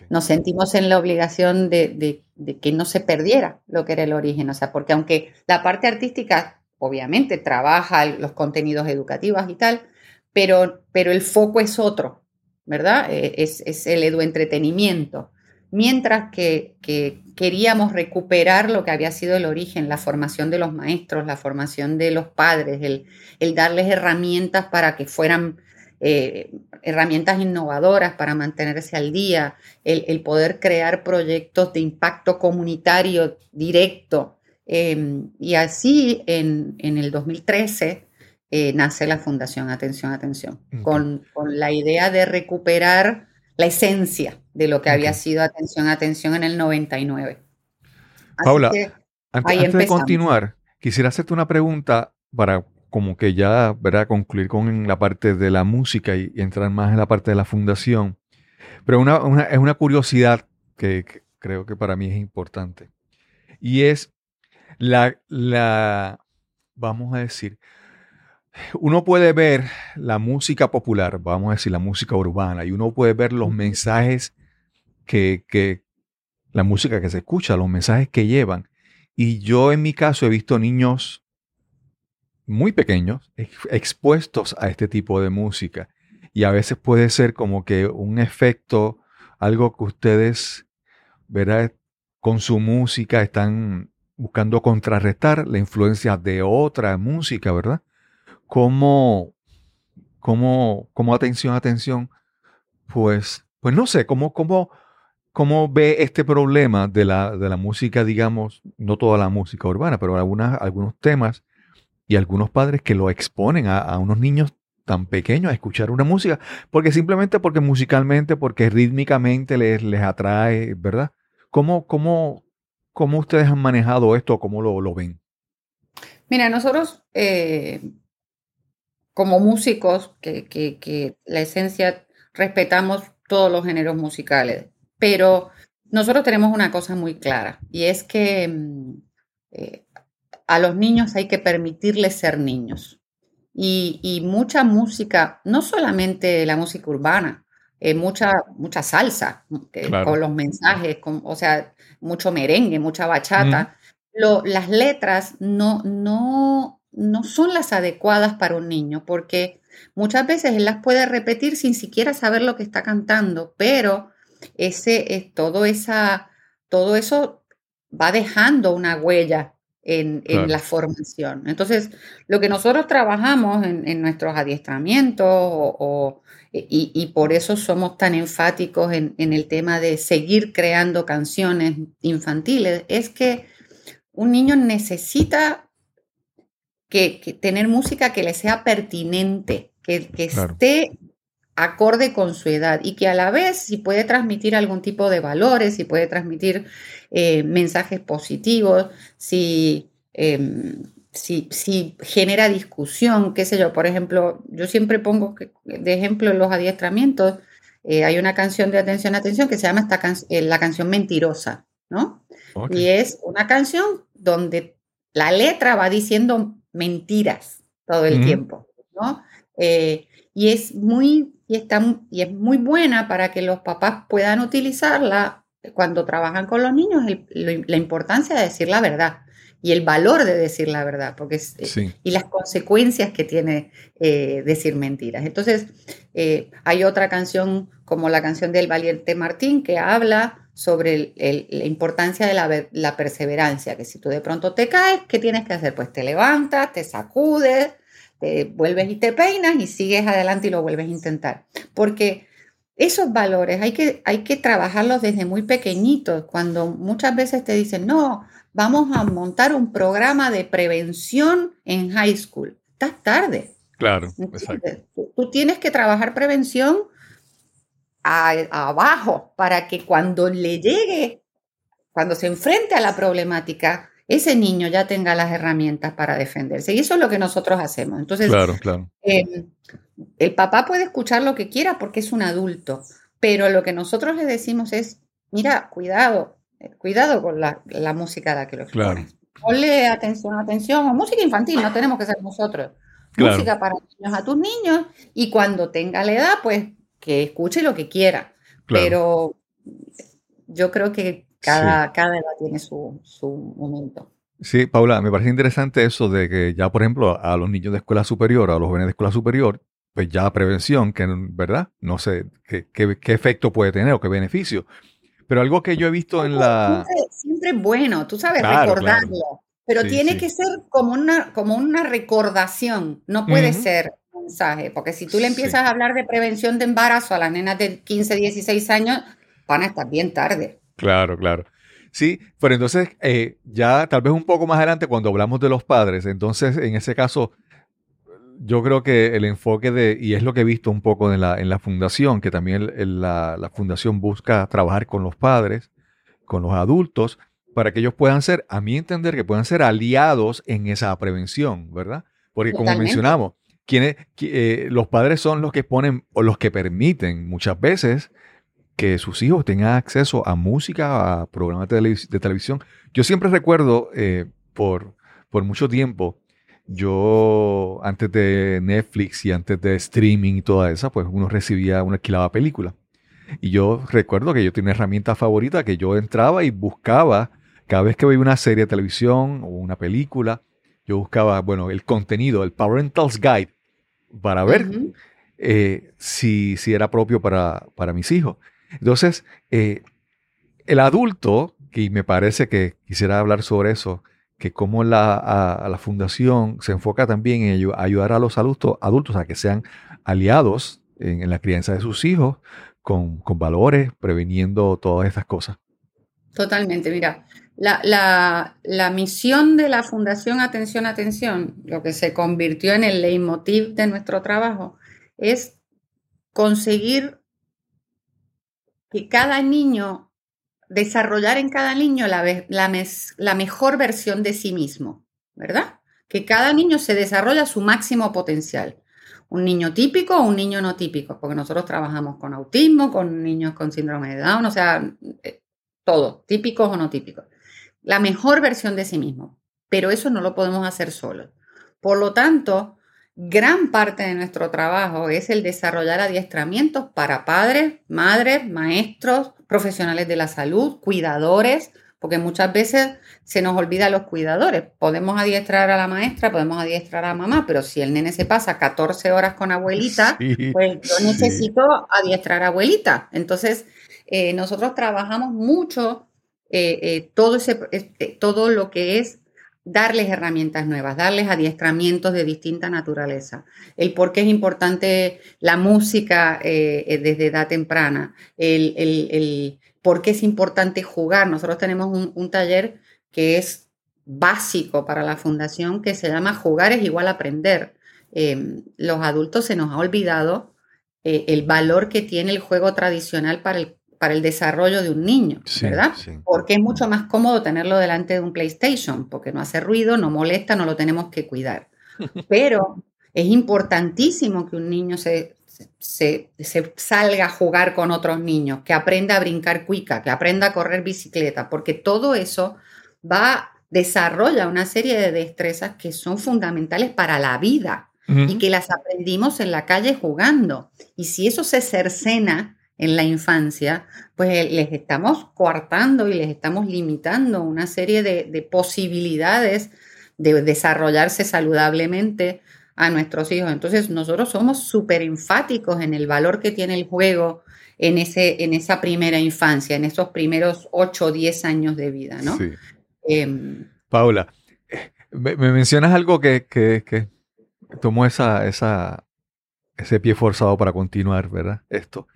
Nos sentimos en la obligación de, de, que no se perdiera lo que era el origen, o sea, porque aunque la parte artística obviamente trabaja los contenidos educativos y tal, pero, pero el foco es otro, ¿verdad? Eh, es, el eduentretenimiento. Mientras que, queríamos recuperar lo que había sido el origen, la formación de los maestros, la formación de los padres, el, darles herramientas para que fueran eh, herramientas innovadoras para mantenerse al día, el, poder crear proyectos de impacto comunitario directo. Em, y así en, en el 2013 eh, nace la Fundación Atención, Atención, con, la idea de recuperar la esencia de lo que había sido Atención, Atención en el 99. Paula, antes, de continuar, quisiera hacerte una pregunta para como que ya, ¿verdad? Concluir con la parte de la música y, entrar más en la parte de la fundación. Pero es una curiosidad que, creo que para mí es importante. Y es la, la, vamos a decir, uno puede ver la música popular, vamos a decir la música urbana, y uno puede ver los mensajes que, la música que se escucha, los mensajes que llevan. Y yo en mi caso he visto niños muy pequeños expuestos a este tipo de música. Y a veces puede ser como que un efecto, algo que ustedes, ¿verdad? Con su música están buscando contrarrestar la influencia de otra música, ¿verdad? Cómo, cómo, cómo atención, atención, pues, pues no sé, cómo, cómo, cómo ve este problema de la, de la música, digamos, no toda la música urbana, pero algunas, algunos temas y algunos padres que lo exponen a, unos niños tan pequeños a escuchar una música, porque simplemente porque musicalmente, porque rítmicamente les, les atrae, ¿verdad? ¿Cómo, cómo, cómo ustedes han manejado esto? ¿Cómo lo, lo ven? Mira, nosotros eh, como músicos, que, la esencia, respetamos todos los géneros musicales, pero nosotros tenemos una cosa muy clara y es que mm, eh, a los niños hay que permitirles ser niños. Y, mucha música, no solamente la música urbana, eh, mucha, mucha salsa, con los mensajes, con, o sea, mucho merengue, mucha bachata. las letras no, no, no son las adecuadas para un niño, porque muchas veces él las puede repetir sin siquiera saber lo que está cantando, pero ese, es todo, esa, todo eso va dejando una huella en, la formación. Entonces, lo que nosotros trabajamos en, nuestros adiestramientos y, por eso somos tan enfáticos en, en, el tema de seguir creando canciones infantiles, es que un niño necesita que, tener música que le sea pertinente, que, esté acorde con su edad y que a la vez si puede transmitir algún tipo de valores, si puede transmitir eh, mensajes positivos, si, em, si, si, genera discusión, qué sé yo, por ejemplo, yo siempre pongo de ejemplo en los adiestramientos, eh, hay una canción de atención, atención que se llama esta eh, la canción mentirosa, ¿no? Y es una canción donde la letra va diciendo mentiras todo el tiempo, ¿no? y es muy y, está, y es muy buena para que los papás puedan utilizarla cuando trabajan con los niños, la importancia de decir la verdad y el valor de decir la verdad, porque eh, y las consecuencias que tiene eh, decir mentiras. Entonces, eh, hay otra canción como la canción del valiente Martín que habla sobre la importancia de la, la, perseverancia, que si tú de pronto te caes, ¿qué tienes que hacer? Pues te levantas, te sacudes, vuelves y te peinas y sigues adelante y lo vuelves a intentar. Porque esos valores hay que, hay que trabajarlos desde muy pequeñitos, cuando muchas veces te dicen, no, vamos a montar un programa de prevención en high school. Estás tarde. Claro, exacto. Tú, tienes que trabajar prevención abajo para que cuando le llegue, cuando se enfrente a la problemática, ese niño ya tenga las herramientas para defenderse. Y eso es lo que nosotros hacemos. Entonces, claro, claro. Em, el papá puede escuchar lo que quiera porque es un adulto, pero lo que nosotros le decimos es, mira, cuidado, eh, cuidado con la, música a la que lo expones. Ponle atención, atención, música infantil, no tenemos que ser nosotros. Música para niños a tus niños y cuando tenga la edad, pues que escuche lo que quiera. Pero yo creo que cada, cada edad tiene su, su momento. Sí, Paula, me parece interesante eso de que ya, por ejemplo, a los niños de escuela superior, a los jóvenes de escuela superior, pues ya prevención, que ¿verdad? No sé qué, qué, efecto puede tener o qué beneficio. Pero algo que yo he visto en la... Siempre, es bueno, tú sabes, recordarlo. Pero tiene que ser como una, como una recordación, no puede ser un mensaje, porque si tú le empiezas a hablar de prevención de embarazo a las nenas de 15, 16 años, van a estar bien tarde. Claro, claro. Sí, pero entonces eh, ya tal vez un poco más adelante cuando hablamos de los padres, entonces en ese caso yo creo que el enfoque de, y es lo que he visto un poco en la, en la fundación, que también la, la, fundación busca trabajar con los padres, con los adultos, para que ellos puedan ser, a mi entender, que puedan ser aliados en esa prevención, ¿verdad? Porque como mencionamos, eh, los padres son los que ponen o los que permiten muchas veces que sus hijos tengan acceso a música, a programas de, televisión. Yo siempre recuerdo eh, por, por mucho tiempo, yo antes de Netflix y antes de streaming y toda esa, pues uno recibía, una alquilaba película. Y yo recuerdo que yo tenía una herramienta favorita que yo entraba y buscaba, cada vez que veía una serie de televisión o una película, yo buscaba, bueno, el contenido, el Parental's Guide, para ver eh, si, si, era propio para, para mis hijos. Entonces, eh, el adulto, y me parece que quisiera hablar sobre eso, que como la, la fundación se enfoca también en ayudar a los adultos, adultos a que sean aliados en, la crianza de sus hijos con, valores, previniendo todas estas cosas. Totalmente, mira, la, la, misión de la Fundación Atención, Atención, lo que se convirtió en el leitmotiv de nuestro trabajo, es conseguir que cada niño, desarrollar en cada niño la, la, mejor versión de sí mismo, ¿verdad? Que cada niño se desarrolla su máximo potencial. Un niño típico o un niño no típico, porque nosotros trabajamos con autismo, con niños con síndrome de Down, o sea, eh, todo, típicos o no típicos. La mejor versión de sí mismo, pero eso no lo podemos hacer solos. Por lo tanto, Gran parte de nuestro trabajo es el desarrollar adiestramientos para padres, madres, maestros, profesionales de la salud, cuidadores, porque muchas veces se nos olvida los cuidadores. Podemos adiestrar a la maestra, podemos adiestrar a la mamá, pero si el nene se pasa 14 horas con abuelita, pues yo necesito adiestrar a abuelita. Entonces, eh, nosotros trabajamos mucho eh, eh, todo, ese, todo lo que es darles herramientas nuevas, darles adiestramientos de distinta naturaleza. El por qué es importante la música eh, eh, desde edad temprana, el, por qué es importante jugar. Nosotros tenemos un, taller que es básico para la fundación que se llama Jugar es igual aprender. Em, los adultos se nos ha olvidado eh, el valor que tiene el juego tradicional para el, para el desarrollo de un niño, Sí, ¿verdad? sí. Porque es mucho más cómodo tenerlo delante de un PlayStation, porque no hace ruido, no molesta, no lo tenemos que cuidar. Pero es importantísimo que un niño se, se, se salga a jugar con otros niños, que aprenda a brincar cuica, que aprenda a correr bicicleta, porque todo eso va, desarrolla una serie de destrezas que son fundamentales para la vida y que las aprendimos en la calle jugando. Y si eso se cercena en la infancia, pues eh, les estamos coartando y les estamos limitando una serie de, de posibilidades de desarrollarse saludablemente a nuestros hijos. Entonces, nosotros somos súper enfáticos en el valor que tiene el juego en, ese, en esa primera infancia, en esos primeros 8 o 10 años de vida, ¿no? Sí. Em, Paula, me, me mencionas algo que, que, que tomó esa, esa, ese pie forzado para continuar, ¿verdad? Esto.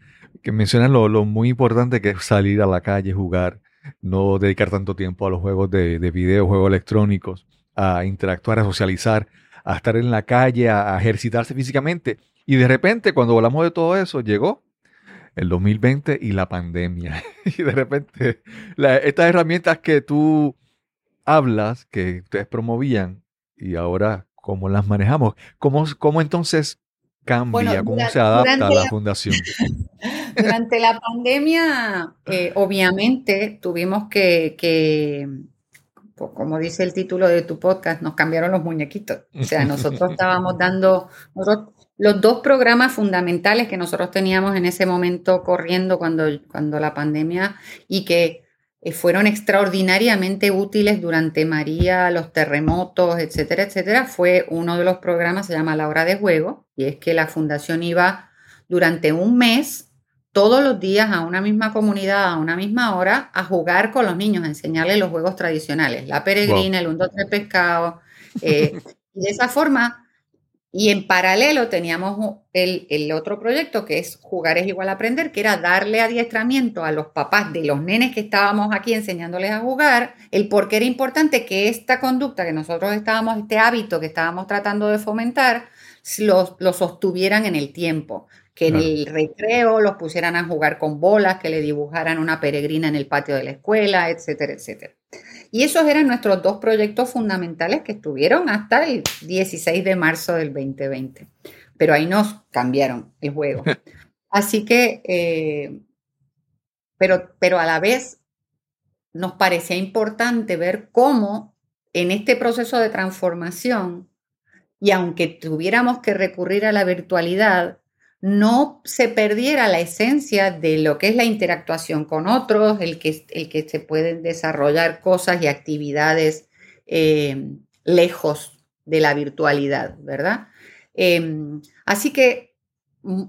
Que mencionas lo, lo muy importante que es salir a la calle, jugar, no dedicar tanto tiempo a los juegos de, de video, juegos electrónicos, a interactuar, a socializar, a estar en la calle, a, a ejercitarse físicamente. Y de repente, cuando hablamos de todo eso, llegó el 2020 y la pandemia. Y de repente, la- estas herramientas que tú hablas, que ustedes promovían, y ahora cómo las manejamos, cómo, cómo entonces cambia, Bueno, cómo dura- se adapta a durante la la- fundación. Durante la pandemia, eh, obviamente, tuvimos que, que, po- como dice el título de tu podcast, nos cambiaron los muñequitos. O sea, nosotros estábamos dando, nosotros- los dos programas fundamentales que nosotros teníamos en ese momento corriendo cuando, cuando la pandemia y que fueron extraordinariamente útiles durante María, los terremotos, etcétera, etcétera, fue uno de los programas, se llama La Hora de Juego, y es que la fundación iba durante un mes todos los días a una misma comunidad, a una misma hora, a jugar con los niños, a enseñarles los juegos tradicionales, la peregrina, el 1, 2, 3 pescado. eh, y de esa forma, y en paralelo teníamos el, el otro proyecto que es Jugar es igual a aprender, que era darle adiestramiento a los papás de los nenes que estábamos aquí enseñándoles a jugar, el por qué era importante que esta conducta que nosotros estábamos, este hábito que estábamos tratando de fomentar, lo, lo sostuvieran en el tiempo que en el recreo los pusieran a jugar con bolas, que le dibujaran una peregrina en el patio de la escuela, etcétera, etcétera. Y esos eran nuestros dos proyectos fundamentales que estuvieron hasta el 16 de marzo del 2020. Pero ahí nos cambiaron el juego. Así que, eh, pero, pero a la vez nos parecía importante ver cómo en este proceso de transformación, y aunque tuviéramos que recurrir a la virtualidad, no se perdiera la esencia de lo que es la interactuación con otros, el que, el que se pueden desarrollar cosas y actividades eh, lejos de la virtualidad, ¿verdad? Eh, así que mm,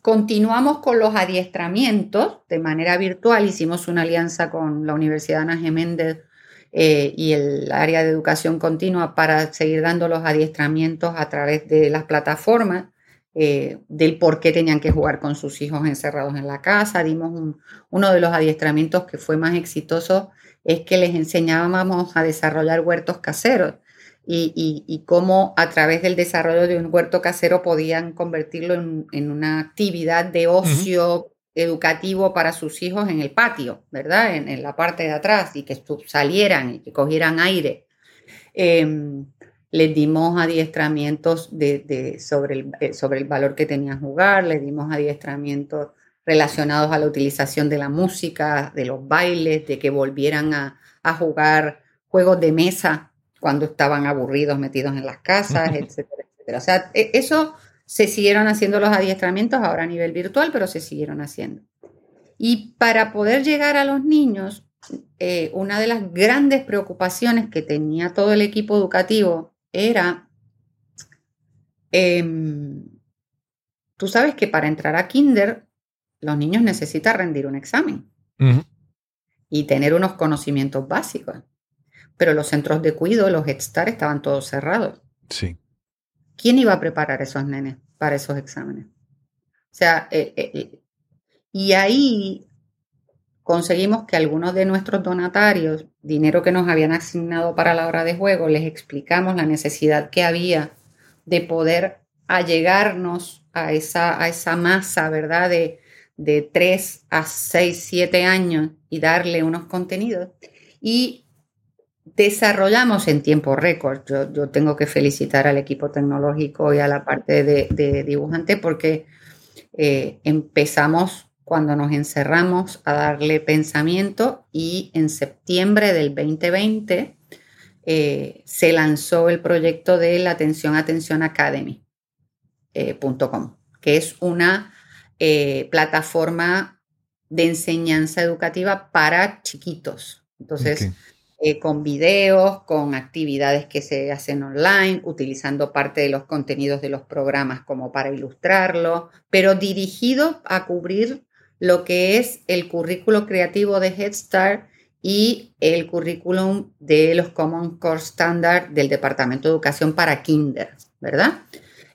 continuamos con los adiestramientos de manera virtual, hicimos una alianza con la Universidad Ana Geméndez eh, y el área de educación continua para seguir dando los adiestramientos a través de las plataformas eh, del por qué tenían que jugar con sus hijos encerrados en la casa. Dimos un, uno de los adiestramientos que fue más exitoso, es que les enseñábamos a desarrollar huertos caseros y, y, y cómo a través del desarrollo de un huerto casero podían convertirlo en, en una actividad de ocio. Uh -huh educativo para sus hijos en el patio, ¿verdad? En, en, la parte de atrás y que salieran y que cogieran aire. Eh, les dimos adiestramientos de, de, sobre, el, eh, sobre el valor que tenían jugar, les dimos adiestramientos relacionados a la utilización de la música, de los bailes, de que volvieran a, a jugar juegos de mesa cuando estaban aburridos metidos en las casas, etcétera, etcétera. O sea, e, eso se siguieron haciendo los adiestramientos ahora a nivel virtual, pero se siguieron haciendo. Y para poder llegar a los niños, eh, una de las grandes preocupaciones que tenía todo el equipo educativo era, eh, tú sabes que para entrar a kinder, los niños necesitan rendir un examen uh -huh. y tener unos conocimientos básicos. Pero los centros de cuidado, los Head Start, estaban todos cerrados. Sí. ¿Quién iba a preparar a esos nenes para esos exámenes? O sea, eh, eh, y ahí conseguimos que algunos de nuestros donatarios, dinero que nos habían asignado para la hora de juego, les explicamos la necesidad que había de poder allegarnos a esa, a esa masa, ¿verdad? De, de 3 a 6, 7 años y darle unos contenidos. Y desarrollamos en tiempo récord. Yo, tengo que felicitar al equipo tecnológico y a la parte de, dibujante porque eh, empezamos cuando nos encerramos a darle pensamiento y en septiembre del 2020 eh, se lanzó el proyecto de la Atención Atención Academy.com, eh, que es una plataforma de enseñanza educativa para chiquitos. Entonces, eh, con videos, con actividades que se hacen online, utilizando parte de los contenidos de los programas como para ilustrarlo, pero dirigido a cubrir lo que es el currículo creativo de Head Start y el currículum de los Common Core Standard del Departamento de Educación para Kinder, ¿verdad?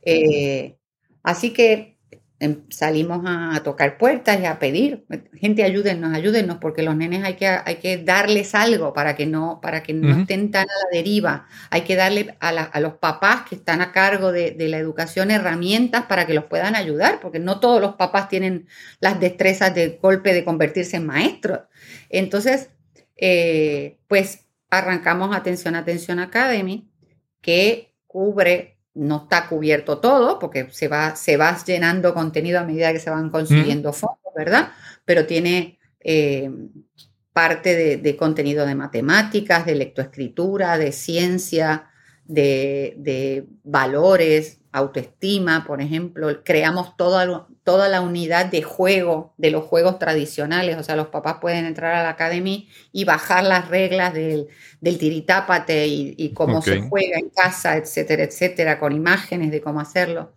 Eh, así que salimos a, tocar puertas y a pedir, gente ayúdennos, ayúdennos, porque los nenes hay que, hay que darles algo para que no, para que no estén tan a la deriva. Hay que darle a, los papás que están a cargo de, la educación herramientas para que los puedan ayudar, porque no todos los papás tienen las destrezas de golpe de convertirse en maestros. Entonces, eh, pues arrancamos Atención, Atención Academy, que cubre no está cubierto todo, porque se va, se va llenando contenido a medida que se van consiguiendo fondos, ¿verdad? Pero tiene eh, parte de, contenido de matemáticas, de lectoescritura, de ciencia, de, valores, autoestima, por ejemplo. Creamos toda, toda la unidad de juego de los juegos tradicionales. O sea, los papás pueden entrar a la academia y bajar las reglas del, del tiritápate y, cómo se juega en casa, etcétera, etcétera, con imágenes de cómo hacerlo.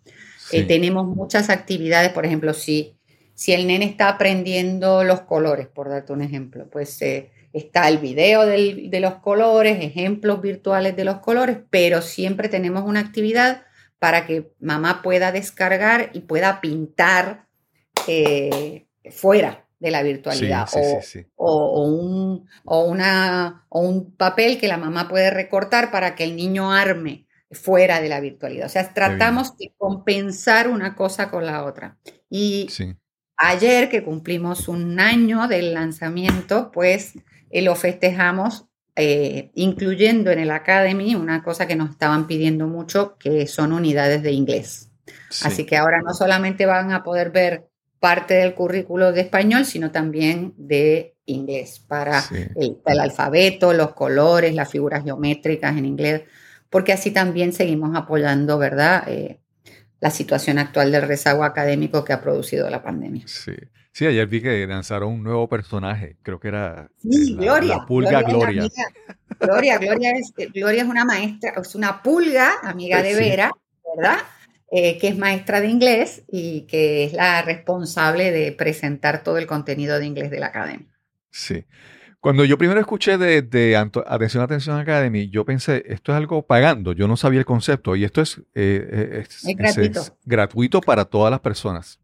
Eh, tenemos muchas actividades, por ejemplo, si, si el nene está aprendiendo los colores, por darte un ejemplo, pues eh, está el video de los colores, ejemplos virtuales de los colores, pero siempre tenemos una actividad para que mamá pueda descargar y pueda pintar eh, fuera de la virtualidad o, un, una, o un papel que la mamá puede recortar para que el niño arme fuera de la virtualidad. O sea, tratamos de compensar una cosa con la otra. Y ayer que cumplimos un año del lanzamiento, pues eh, lo festejamos eh, incluyendo en el Academy una cosa que nos estaban pidiendo mucho, que son unidades de inglés. Así que ahora no solamente van a poder ver parte del currículo de español, sino también de inglés, para el, alfabeto, los colores, las figuras geométricas en inglés, porque así también seguimos apoyando, ¿verdad? Eh, la situación actual del rezago académico que ha producido la pandemia. Sí. Sí, ayer vi que lanzaron un nuevo personaje, creo que era sí, la, Gloria, la pulga Gloria. Gloria, Gloria, es, Gloria es una maestra, es una pulga, amiga de Vera, ¿verdad? Eh, que es maestra de inglés y que es la responsable de presentar todo el contenido de inglés de la academia. Sí. Cuando yo primero escuché de, Atención, Atención Academy, yo pensé, esto es algo pagando, yo no sabía el concepto y esto es, eh, eh, gratuito. gratuito para todas las personas.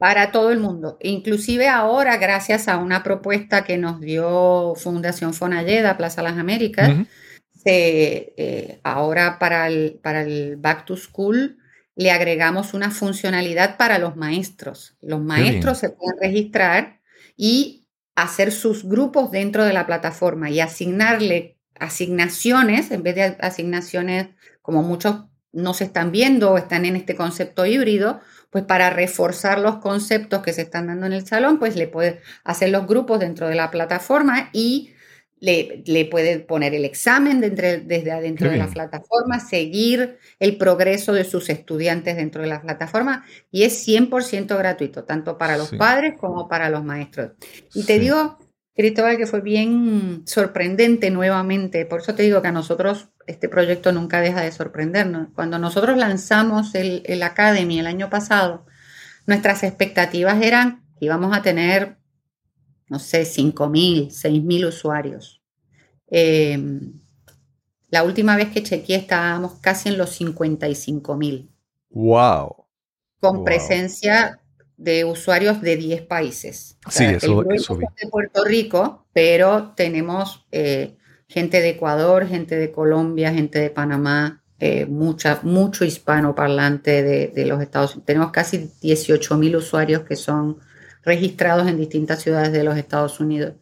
Para todo el mundo. Inclusive ahora, gracias a una propuesta que nos dio Fundación Fonalleda, Plaza Las Américas, ahora para el, para el Back to School le agregamos una funcionalidad para los maestros. Los maestros se pueden registrar y hacer sus grupos dentro de la plataforma y asignarle asignaciones, en vez de asignaciones como muchos no se están viendo o están en este concepto híbrido, pues para reforzar los conceptos que se están dando en el salón, pues le puede hacer los grupos dentro de la plataforma y le, puede poner el examen desde adentro de la plataforma, seguir el progreso de sus estudiantes dentro de la plataforma y es 100% gratuito, tanto para los padres como para los maestros. Y te digo, Cristóbal, que fue bien sorprendente nuevamente, por eso te digo que a nosotros este proyecto nunca deja de sorprendernos. Cuando nosotros lanzamos el, el Academy el año pasado, nuestras expectativas eran que íbamos a tener no sé, 5.000, 6.000 usuarios. Em, la última vez que chequeé estábamos casi en los 55.000. ¡Wow! Con presencia de usuarios de 10 países. sí, eso, es de Puerto Rico, pero tenemos eh, gente de Ecuador, gente de Colombia, gente de Panamá, eh, mucha, mucho hispanoparlante de, de los Estados Unidos. Tenemos casi 18 mil usuarios que son registrados en distintas ciudades de los Estados Unidos.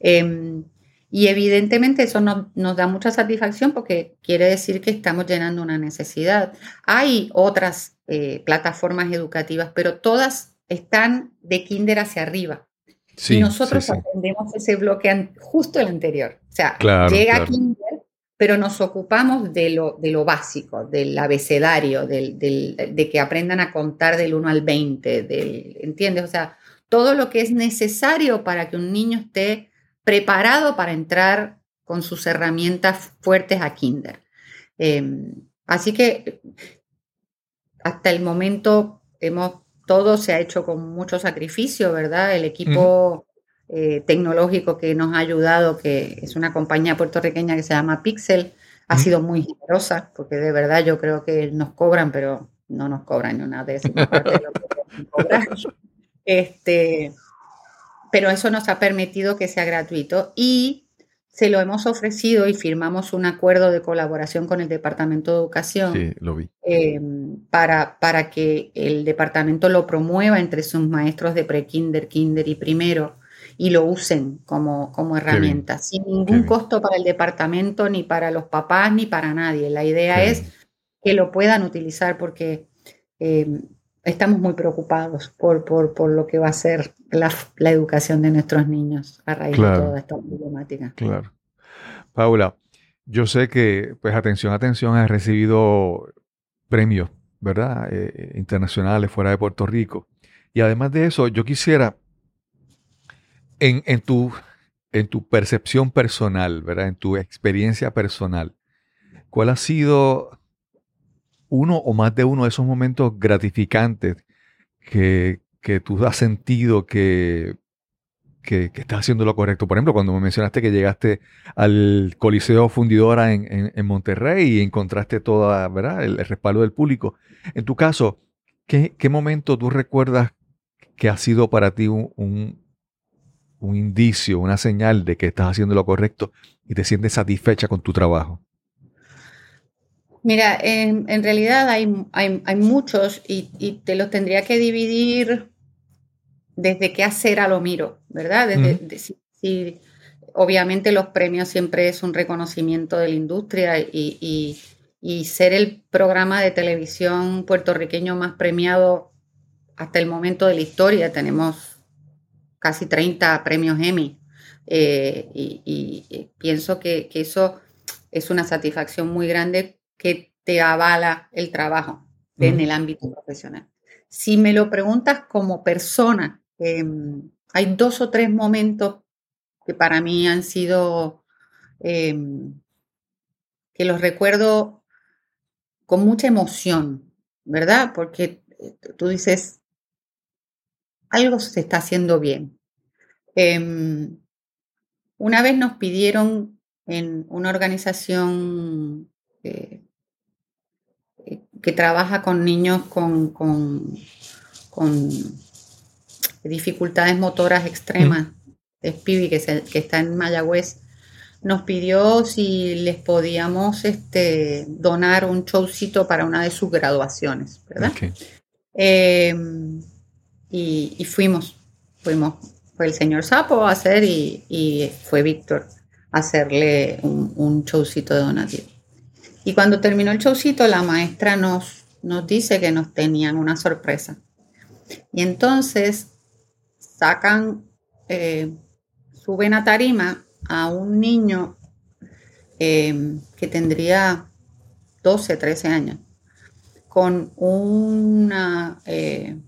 Em, y evidentemente eso nos da mucha satisfacción porque quiere decir que estamos llenando una necesidad. Hay otras eh, plataformas educativas, pero todas están de kinder hacia arriba. y nosotros atendemos ese bloque justo el anterior. O sea, llega kinder, pero nos ocupamos de lo, de lo básico, del abecedario, del, de que aprendan a contar del 1 al 20, del, ¿entiendes? O sea, todo lo que es necesario para que un niño esté preparado para entrar con sus herramientas fuertes a kinder. Em, así que hasta el momento hemos, todo se ha hecho con mucho sacrificio, ¿verdad? El equipo eh, tecnológico que nos ha ayudado, que es una compañía puertorriqueña que se llama Pixel, ha sido muy generosa, porque de verdad yo creo que nos cobran, pero no nos cobran ni una décima parte de lo que cobrar. Este, pero eso nos ha permitido que sea gratuito y se lo hemos ofrecido y firmamos un acuerdo de colaboración con el Departamento de Educación eh, para, para que el departamento lo promueva entre sus maestros de pre-kinder, kinder y primero y lo usen como, como herramienta, sin ningún costo para el departamento, ni para los papás, ni para nadie. La idea es que lo puedan utilizar porque eh, estamos muy preocupados por, por, lo que va a ser la, educación de nuestros niños a raíz de toda esta problemática. Claro. Paula, yo sé que, pues atención, atención, has recibido premios, ¿verdad? Eh, eh, internacionales fuera de Puerto Rico. Y además de eso, yo quisiera, en, en, tu, en tu percepción personal, ¿verdad? En tu experiencia personal, ¿cuál ha sido uno o más de uno de esos momentos gratificantes que, tú has sentido que, que, estás haciendo lo correcto. Por ejemplo, cuando me mencionaste que llegaste al Coliseo Fundidora en, Monterrey y encontraste toda, ¿verdad? El, respaldo del público. En tu caso, ¿qué, momento tú recuerdas que ha sido para ti un, un indicio, una señal de que estás haciendo lo correcto y te sientes satisfecha con tu trabajo? Mira, en, realidad hay, muchos y, te los tendría que dividir desde qué hacer a lo miro, ¿verdad? Desde, obviamente los premios siempre es un reconocimiento de la industria y, ser el programa de televisión puertorriqueño más premiado hasta el momento de la historia. Tenemos casi 30 premios Emmy eh, y, pienso que, que eso es una satisfacción muy grande que te avala el trabajo en el ámbito profesional. Si me lo preguntas como persona, em, hay dos o tres momentos que para mí han sido, em, que los recuerdo con mucha emoción, ¿verdad? Porque eh, tú dices, algo se está haciendo bien. Em, una vez nos pidieron en una organización eh, que trabaja con niños con, con, dificultades motoras extremas, es Pibi, que, que, está en Mayagüez, nos pidió si les podíamos este, donar un showcito para una de sus graduaciones, ¿verdad? Em, y, fuimos, fuimos, fue el señor Sapo a hacer y, fue Víctor a hacerle un, un showcito de donativo. Y cuando terminó el showcito, la maestra nos, nos dice que nos tenían una sorpresa. Y entonces sacan, eh, suben a tarima a un niño eh, que tendría 12, 13 años, con una eh,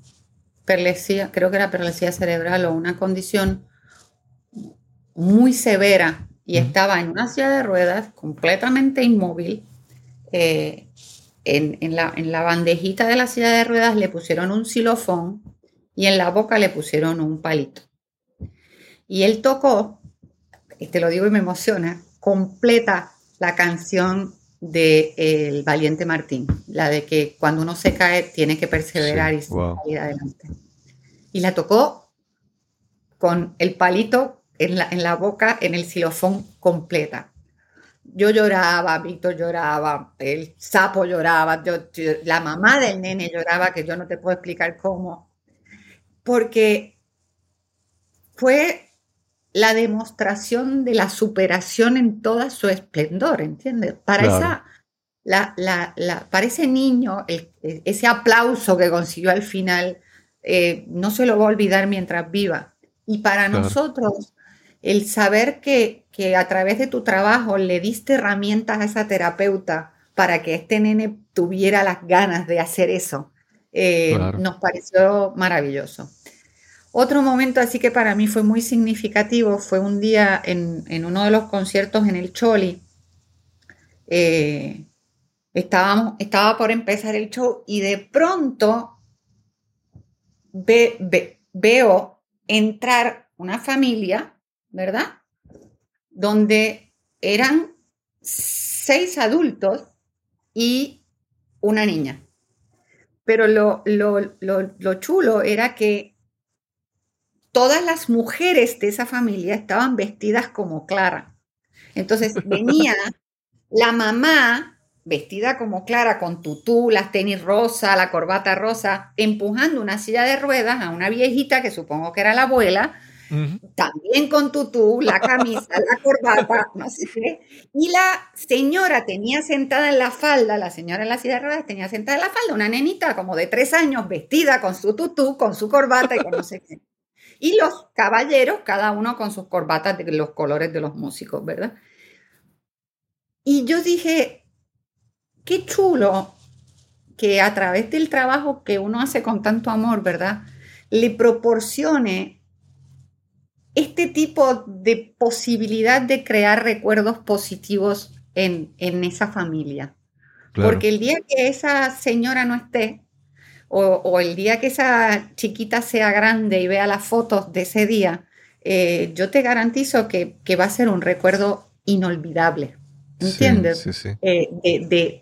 creo que era perlesía cerebral o una condición muy severa y estaba en una silla de ruedas completamente inmóvil eh, en, la, bandejita de la silla de ruedas le pusieron un xilofón y en la boca le pusieron un palito. Y él tocó, y te lo digo y me emociona, completa la canción de El Valiente Martín, la de que cuando uno se cae tiene que perseverar y salir adelante. Y la tocó con el palito en la, en la boca, en el xilofón completa yo lloraba, Víctor lloraba, el sapo lloraba, la mamá del nene lloraba, que yo no te puedo explicar cómo, porque fue la demostración de la superación en toda su esplendor, ¿entiendes? Para, esa, la, para ese niño, ese aplauso que consiguió al final, eh, no se lo va a olvidar mientras viva. Y para nosotros, el saber que, que a través de tu trabajo le diste herramientas a esa terapeuta para que este nene tuviera las ganas de hacer eso, eh, nos pareció maravilloso. Otro momento así que para mí fue muy significativo fue un día en, uno de los conciertos en el Choli. Eh, estábamos, estaba por empezar el show y de pronto veo entrar una familia ¿verdad? Donde eran seis adultos y una niña. Pero lo, lo, chulo era que todas las mujeres de esa familia estaban vestidas como Clara. Entonces venía la mamá vestida como Clara, con tutú, las tenis rosa, la corbata rosa, empujando una silla de ruedas a una viejita que supongo que era la abuela, también con tutú, la camisa, la corbata, no sé qué. Y la señora tenía sentada en la falda, la señora en la silla de ruedas tenía sentada en la falda una nenita como de tres años vestida con su tutú, con su corbata y con no sé qué. Y los caballeros, cada uno con sus corbatas de los colores de los músicos, ¿verdad? Y yo dije, qué chulo que a través del trabajo que uno hace con tanto amor, ¿verdad? Le proporcione este tipo de posibilidad de crear recuerdos positivos en, esa familia. Porque el día que esa señora no esté, o, el día que esa chiquita sea grande y vea las fotos de ese día, eh, yo te garantizo que, va a ser un recuerdo inolvidable. ¿Entiendes? Sí, sí, eh,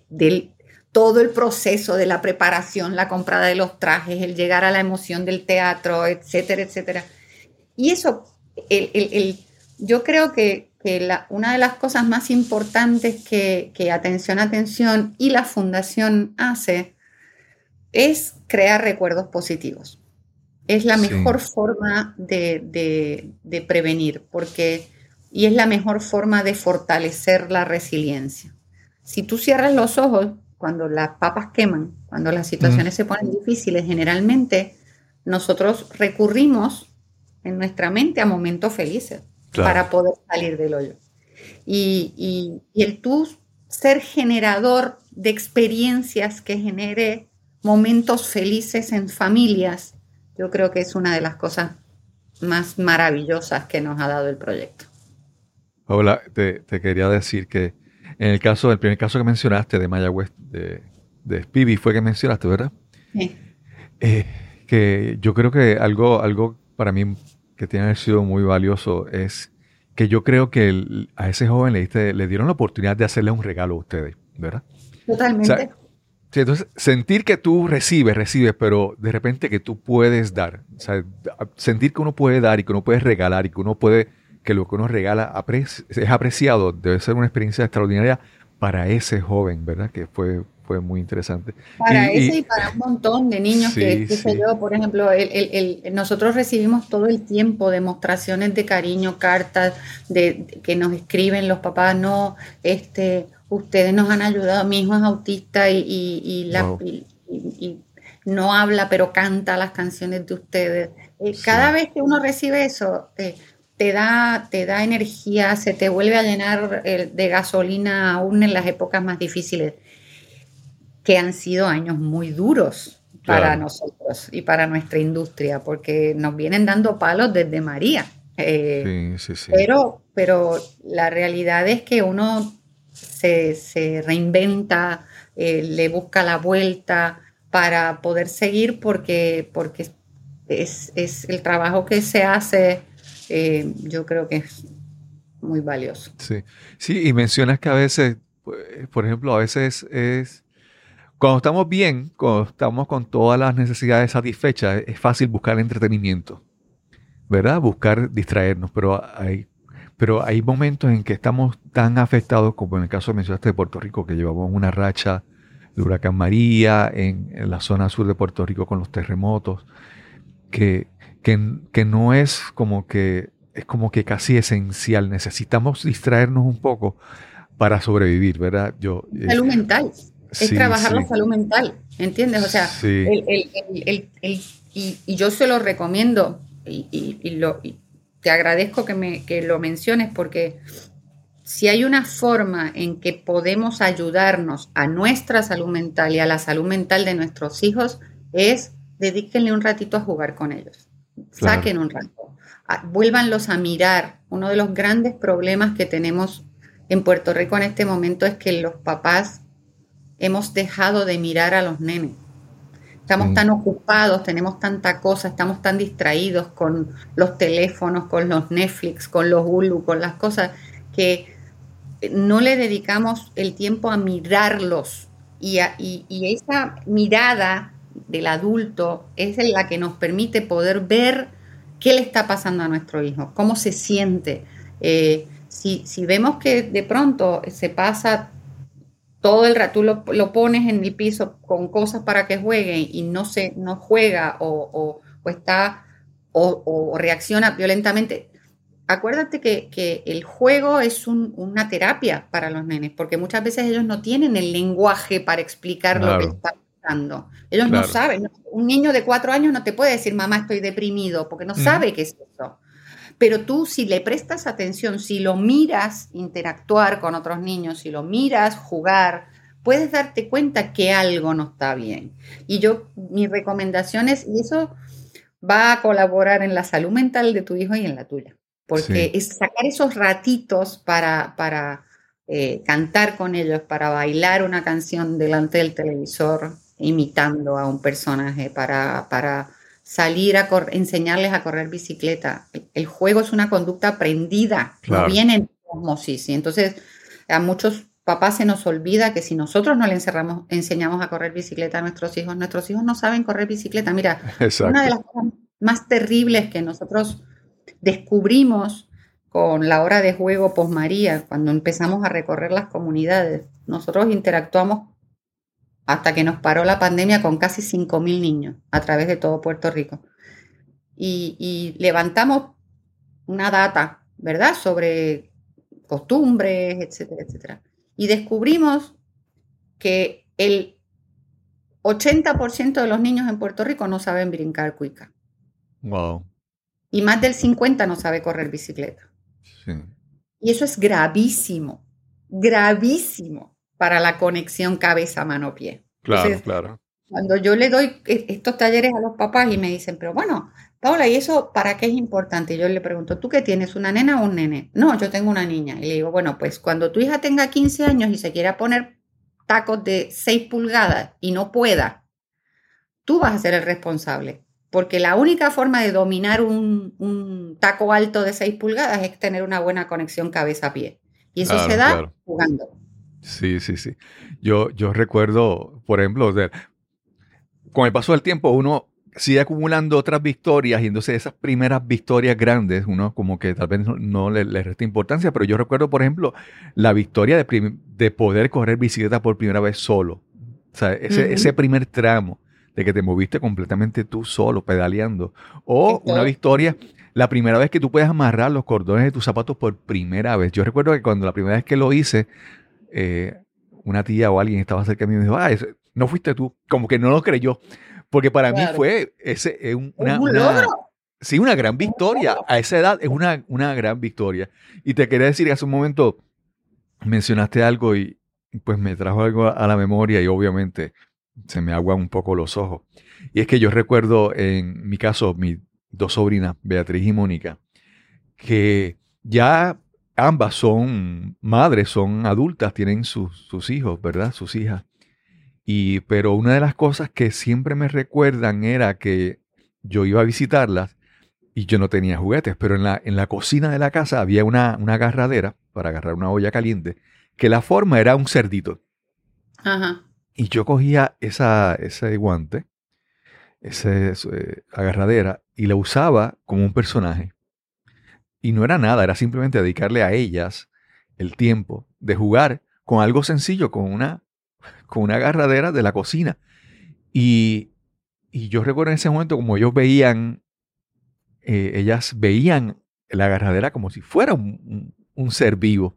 de, todo el proceso de la preparación, la comprada de los trajes, el llegar a la emoción del teatro, etcétera, etcétera. Y eso el, yo creo que, una de las cosas más importantes que, Atención, Atención y la Fundación hace es crear recuerdos positivos. Es la mejor forma de, prevenir, porque y es la mejor forma de fortalecer la resiliencia. Si tú cierras los ojos cuando las papas queman, cuando las situaciones se ponen difíciles, generalmente nosotros recurrimos en nuestra mente a momentos felices para poder salir del hoyo. Y, el tú ser generador de experiencias que genere momentos felices en familias, yo creo que es una de las cosas más maravillosas que nos ha dado el proyecto. Hola, te, quería decir que en el caso, el primer caso que mencionaste de Mayagüez, de, de fue que mencionaste, ¿verdad? Sí. Eh, que yo creo que algo, algo para mí que tiene sido muy valioso es que yo creo que a ese joven le, le dieron la oportunidad de hacerle un regalo a ustedes, ¿verdad? Totalmente. entonces, sentir que tú recibes, recibes, pero de repente que tú puedes dar. O sea, sentir que uno puede dar y que uno puede regalar y que uno puede, que lo que uno regala es apreciado, debe ser una experiencia extraordinaria para ese joven, ¿verdad? Que fue fue muy interesante. Para ese y para un montón de niños que, sé yo, por ejemplo, el, nosotros recibimos todo el tiempo demostraciones de cariño, cartas de, que nos escriben los papás, no, este, ustedes nos han ayudado, mi hijo es autista y, no habla, pero canta las canciones de ustedes. Eh, cada vez que uno recibe eso, eh, te da, te da energía, se te vuelve a llenar de gasolina aún en las épocas más difíciles que han sido años muy duros para nosotros y para nuestra industria, porque nos vienen dando palos desde María. Eh, sí, sí, Pero, pero la realidad es que uno se, reinventa, eh, le busca la vuelta para poder seguir porque, porque es, el trabajo que se hace, eh, yo creo que es muy valioso. Sí, sí, y mencionas que a veces, por ejemplo, a veces es cuando estamos bien, cuando estamos con todas las necesidades satisfechas, es fácil buscar entretenimiento, ¿verdad? Buscar distraernos, pero hay pero hay momentos en que estamos tan afectados, como en el caso mencionaste de Puerto Rico, que llevamos una racha de huracán María en, la zona sur de Puerto Rico con los terremotos, que, que, no es como que es como que casi esencial. Necesitamos distraernos un poco para sobrevivir, ¿verdad? Yo, salud mental. Es trabajar la salud mental, ¿entiendes? O sea, el, y, yo se lo recomiendo y, lo, te agradezco que, me, que lo menciones porque si hay una forma en que podemos ayudarnos a nuestra salud mental y a la salud mental de nuestros hijos es dedíquenle un ratito a jugar con ellos. Saquen un rato. Vuélvanlos a mirar. Uno de los grandes problemas que tenemos en Puerto Rico en este momento es que los papás hemos dejado de mirar a los nenes. Estamos mm. tan ocupados, tenemos tanta cosa, estamos tan distraídos con los teléfonos, con los Netflix, con los Hulu, con las cosas, que no le dedicamos el tiempo a mirarlos. Y, y, esa mirada del adulto es la que nos permite poder ver qué le está pasando a nuestro hijo, cómo se siente. Eh, si, si, vemos que de pronto se pasa todo el rato, tú lo, pones en el piso con cosas para que juegue y no, se, no juega o, está o, reacciona violentamente. Acuérdate que, el juego es una terapia para los nenes, porque muchas veces ellos no tienen el lenguaje para explicar lo que está pasando. Ellos no saben. Un niño de cuatro años no te puede decir, mamá, estoy deprimido, porque no sabe qué es eso. Pero tú si le prestas atención, si lo miras interactuar con otros niños, si lo miras jugar, puedes darte cuenta que algo no está bien. Y yo, mis recomendaciones, y eso va a colaborar en la salud mental de tu hijo y en la tuya, porque es sacar esos ratitos para, para eh, cantar con ellos, para bailar una canción delante del televisor, imitando a un personaje, para, para salir a enseñarles a correr bicicleta. El juego es una conducta aprendida, no viene en osmosis. Y entonces a muchos papás se nos olvida que si nosotros no le encerramos, enseñamos a correr bicicleta a nuestros hijos, nuestros hijos no saben correr bicicleta. Mira, una de las cosas más terribles que nosotros descubrimos con la hora de juego posmaría, cuando empezamos a recorrer las comunidades, nosotros interactuamos hasta que nos paró la pandemia con casi 5.000 niños a través de todo Puerto Rico. Y, levantamos una data, ¿verdad?, sobre costumbres, etcétera, etcétera. Y descubrimos que el 80% de los niños en Puerto Rico no saben brincar cuica. Wow. Y más del 50% no sabe correr bicicleta. Sí. Y eso es gravísimo, gravísimo para la conexión cabeza-mano-pie. Claro, claro. Cuando yo le doy e, estos talleres a los papás y me dicen, pero bueno, Paula, ¿y eso para qué es importante? Yo le pregunto, ¿tú qué tienes, una nena o un nene? No, yo tengo una niña. Y le digo, bueno, pues cuando tu hija tenga 15 años y se quiera poner tacos de 6 pulgadas y no pueda, tú vas a ser el responsable. Porque la única forma de dominar un, un taco alto de 6 pulgadas es tener una buena conexión cabeza-pie. Y eso se da jugando. Sí, sí, sí. Yo, yo recuerdo, por ejemplo, con el paso del tiempo uno sigue acumulando otras victorias y entonces esas primeras victorias grandes, uno como que tal vez no, le, resta importancia, pero yo recuerdo, por ejemplo, la victoria de, de, poder correr bicicleta por primera vez solo. O sea, ese, ese primer tramo de que te moviste completamente tú solo, pedaleando. O una victoria, la primera vez que tú puedes amarrar los cordones de tus zapatos por primera vez. Yo recuerdo que cuando la primera vez que lo hice, eh, una tía o alguien estaba cerca de mí y me dijo, ah, no fuiste tú. Como que no lo creyó. Porque para mí fue ese, eh, una, sí, una gran victoria. A esa edad es una, una gran victoria. Y te quería decir que hace un momento mencionaste algo y pues me trajo algo a la memoria y obviamente se me aguan un poco los ojos. Y es que yo recuerdo en mi caso, mis dos sobrinas, Beatriz y Mónica, que ya ambas son madres, son adultas, tienen sus, hijos, ¿verdad? Sus hijas. Y, pero una de las cosas que siempre me recuerdan era que yo iba a visitarlas y yo no tenía juguetes, pero en la, en la cocina de la casa había una, una agarradera para agarrar una olla caliente, que la forma era un cerdito. Ajá. Y yo cogía esa, ese guante, esa eh, agarradera, y la usaba como un personaje. Y no era nada, era simplemente dedicarle a ellas el tiempo de jugar con algo sencillo, con una, con una agarradera de la cocina. Y, y yo recuerdo en ese momento como ellos veían, eh, ellas veían la agarradera como si fuera un, un, ser vivo.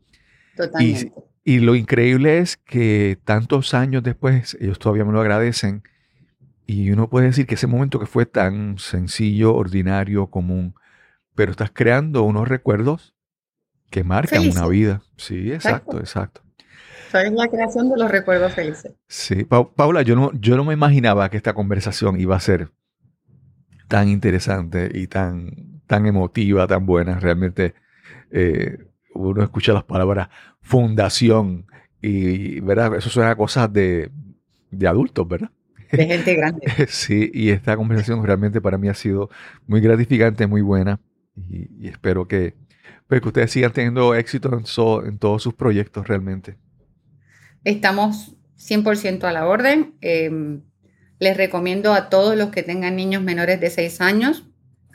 Totalmente. Y, y lo increíble es que tantos años después ellos todavía me lo agradecen. Y uno puede decir que ese momento que fue tan sencillo, ordinario, común, pero estás creando unos recuerdos que marcan una vida. Sí, exacto, exacto. Es la creación de los recuerdos felices. Sí, Paula, yo no, yo no me imaginaba que esta conversación iba a ser tan interesante y tan, tan emotiva, tan buena. Realmente eh, uno escucha las palabras fundación y, ¿verdad? Eso suena a cosas de, de adultos, ¿verdad? De gente grande. sí, y esta conversación realmente para mí ha sido muy gratificante, muy buena y, espero que, pues, que ustedes sigan teniendo éxito en, en todos sus proyectos realmente. Estamos 100% a la orden. Em, les recomiendo a todos los que tengan niños menores de 6 años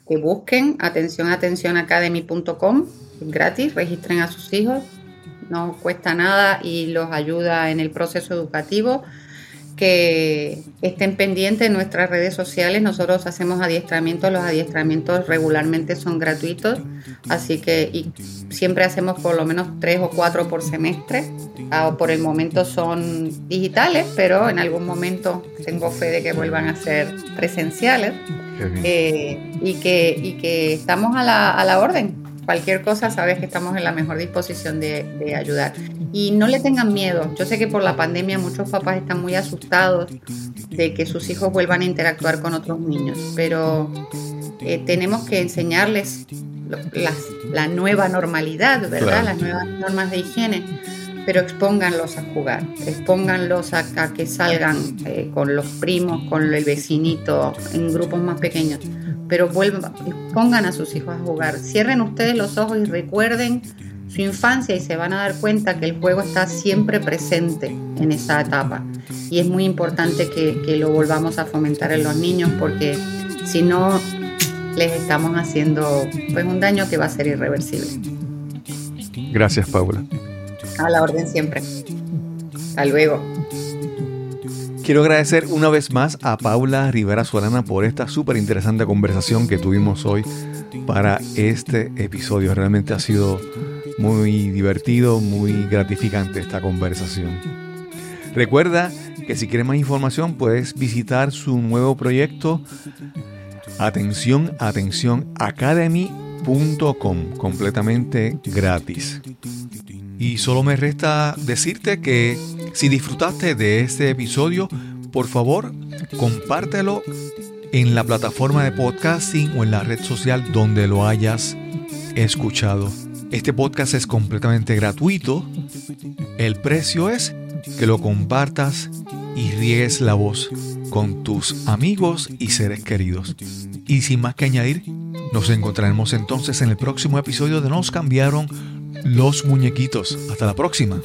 que busquen atención academy.com gratis, registren a sus hijos, no cuesta nada y los ayuda en el proceso educativo que estén pendientes de nuestras redes sociales. Nosotros hacemos adiestramientos, los adiestramientos regularmente son gratuitos, así que y siempre hacemos por lo menos tres o cuatro por semestre. Ah, por el momento son digitales, pero en algún momento tengo fe de que vuelvan a ser presenciales eh, y, que, y que estamos a la, a la orden cualquier cosa, sabes que estamos en la mejor disposición de, ayudar. Y no le tengan miedo. Yo sé que por la pandemia muchos papás están muy asustados de que sus hijos vuelvan a interactuar con otros niños, pero eh, tenemos que enseñarles la nueva normalidad, ¿verdad? Las nuevas normas de higiene pero expónganlos a jugar, expónganlos a, que salgan eh, con los primos, con el vecinito, en grupos más pequeños pero vuelvan, pongan a sus hijos a jugar. Cierren ustedes los ojos y recuerden su infancia y se van a dar cuenta que el juego está siempre presente en esa etapa. Y es muy importante que, que lo volvamos a fomentar en los niños porque si no les estamos haciendo pues un daño que va a ser irreversible. Gracias, Paula. A la orden siempre. Hasta luego. Quiero agradecer una vez más a Paula Rivera Solana por esta súper interesante conversación que tuvimos hoy para este episodio. Realmente ha sido muy divertido, muy gratificante esta conversación. Recuerda que si quieres más información puedes visitar su nuevo proyecto Atención, atención, academy.com, completamente gratis. Y solo me resta decirte que si disfrutaste de este episodio, por favor, compártelo en la plataforma de podcasting o en la red social donde lo hayas escuchado. Este podcast es completamente gratuito. El precio es que lo compartas y riegues la voz con tus amigos y seres queridos. Y sin más que añadir, nos encontraremos entonces en el próximo episodio de Nos cambiaron los muñequitos. Hasta la próxima.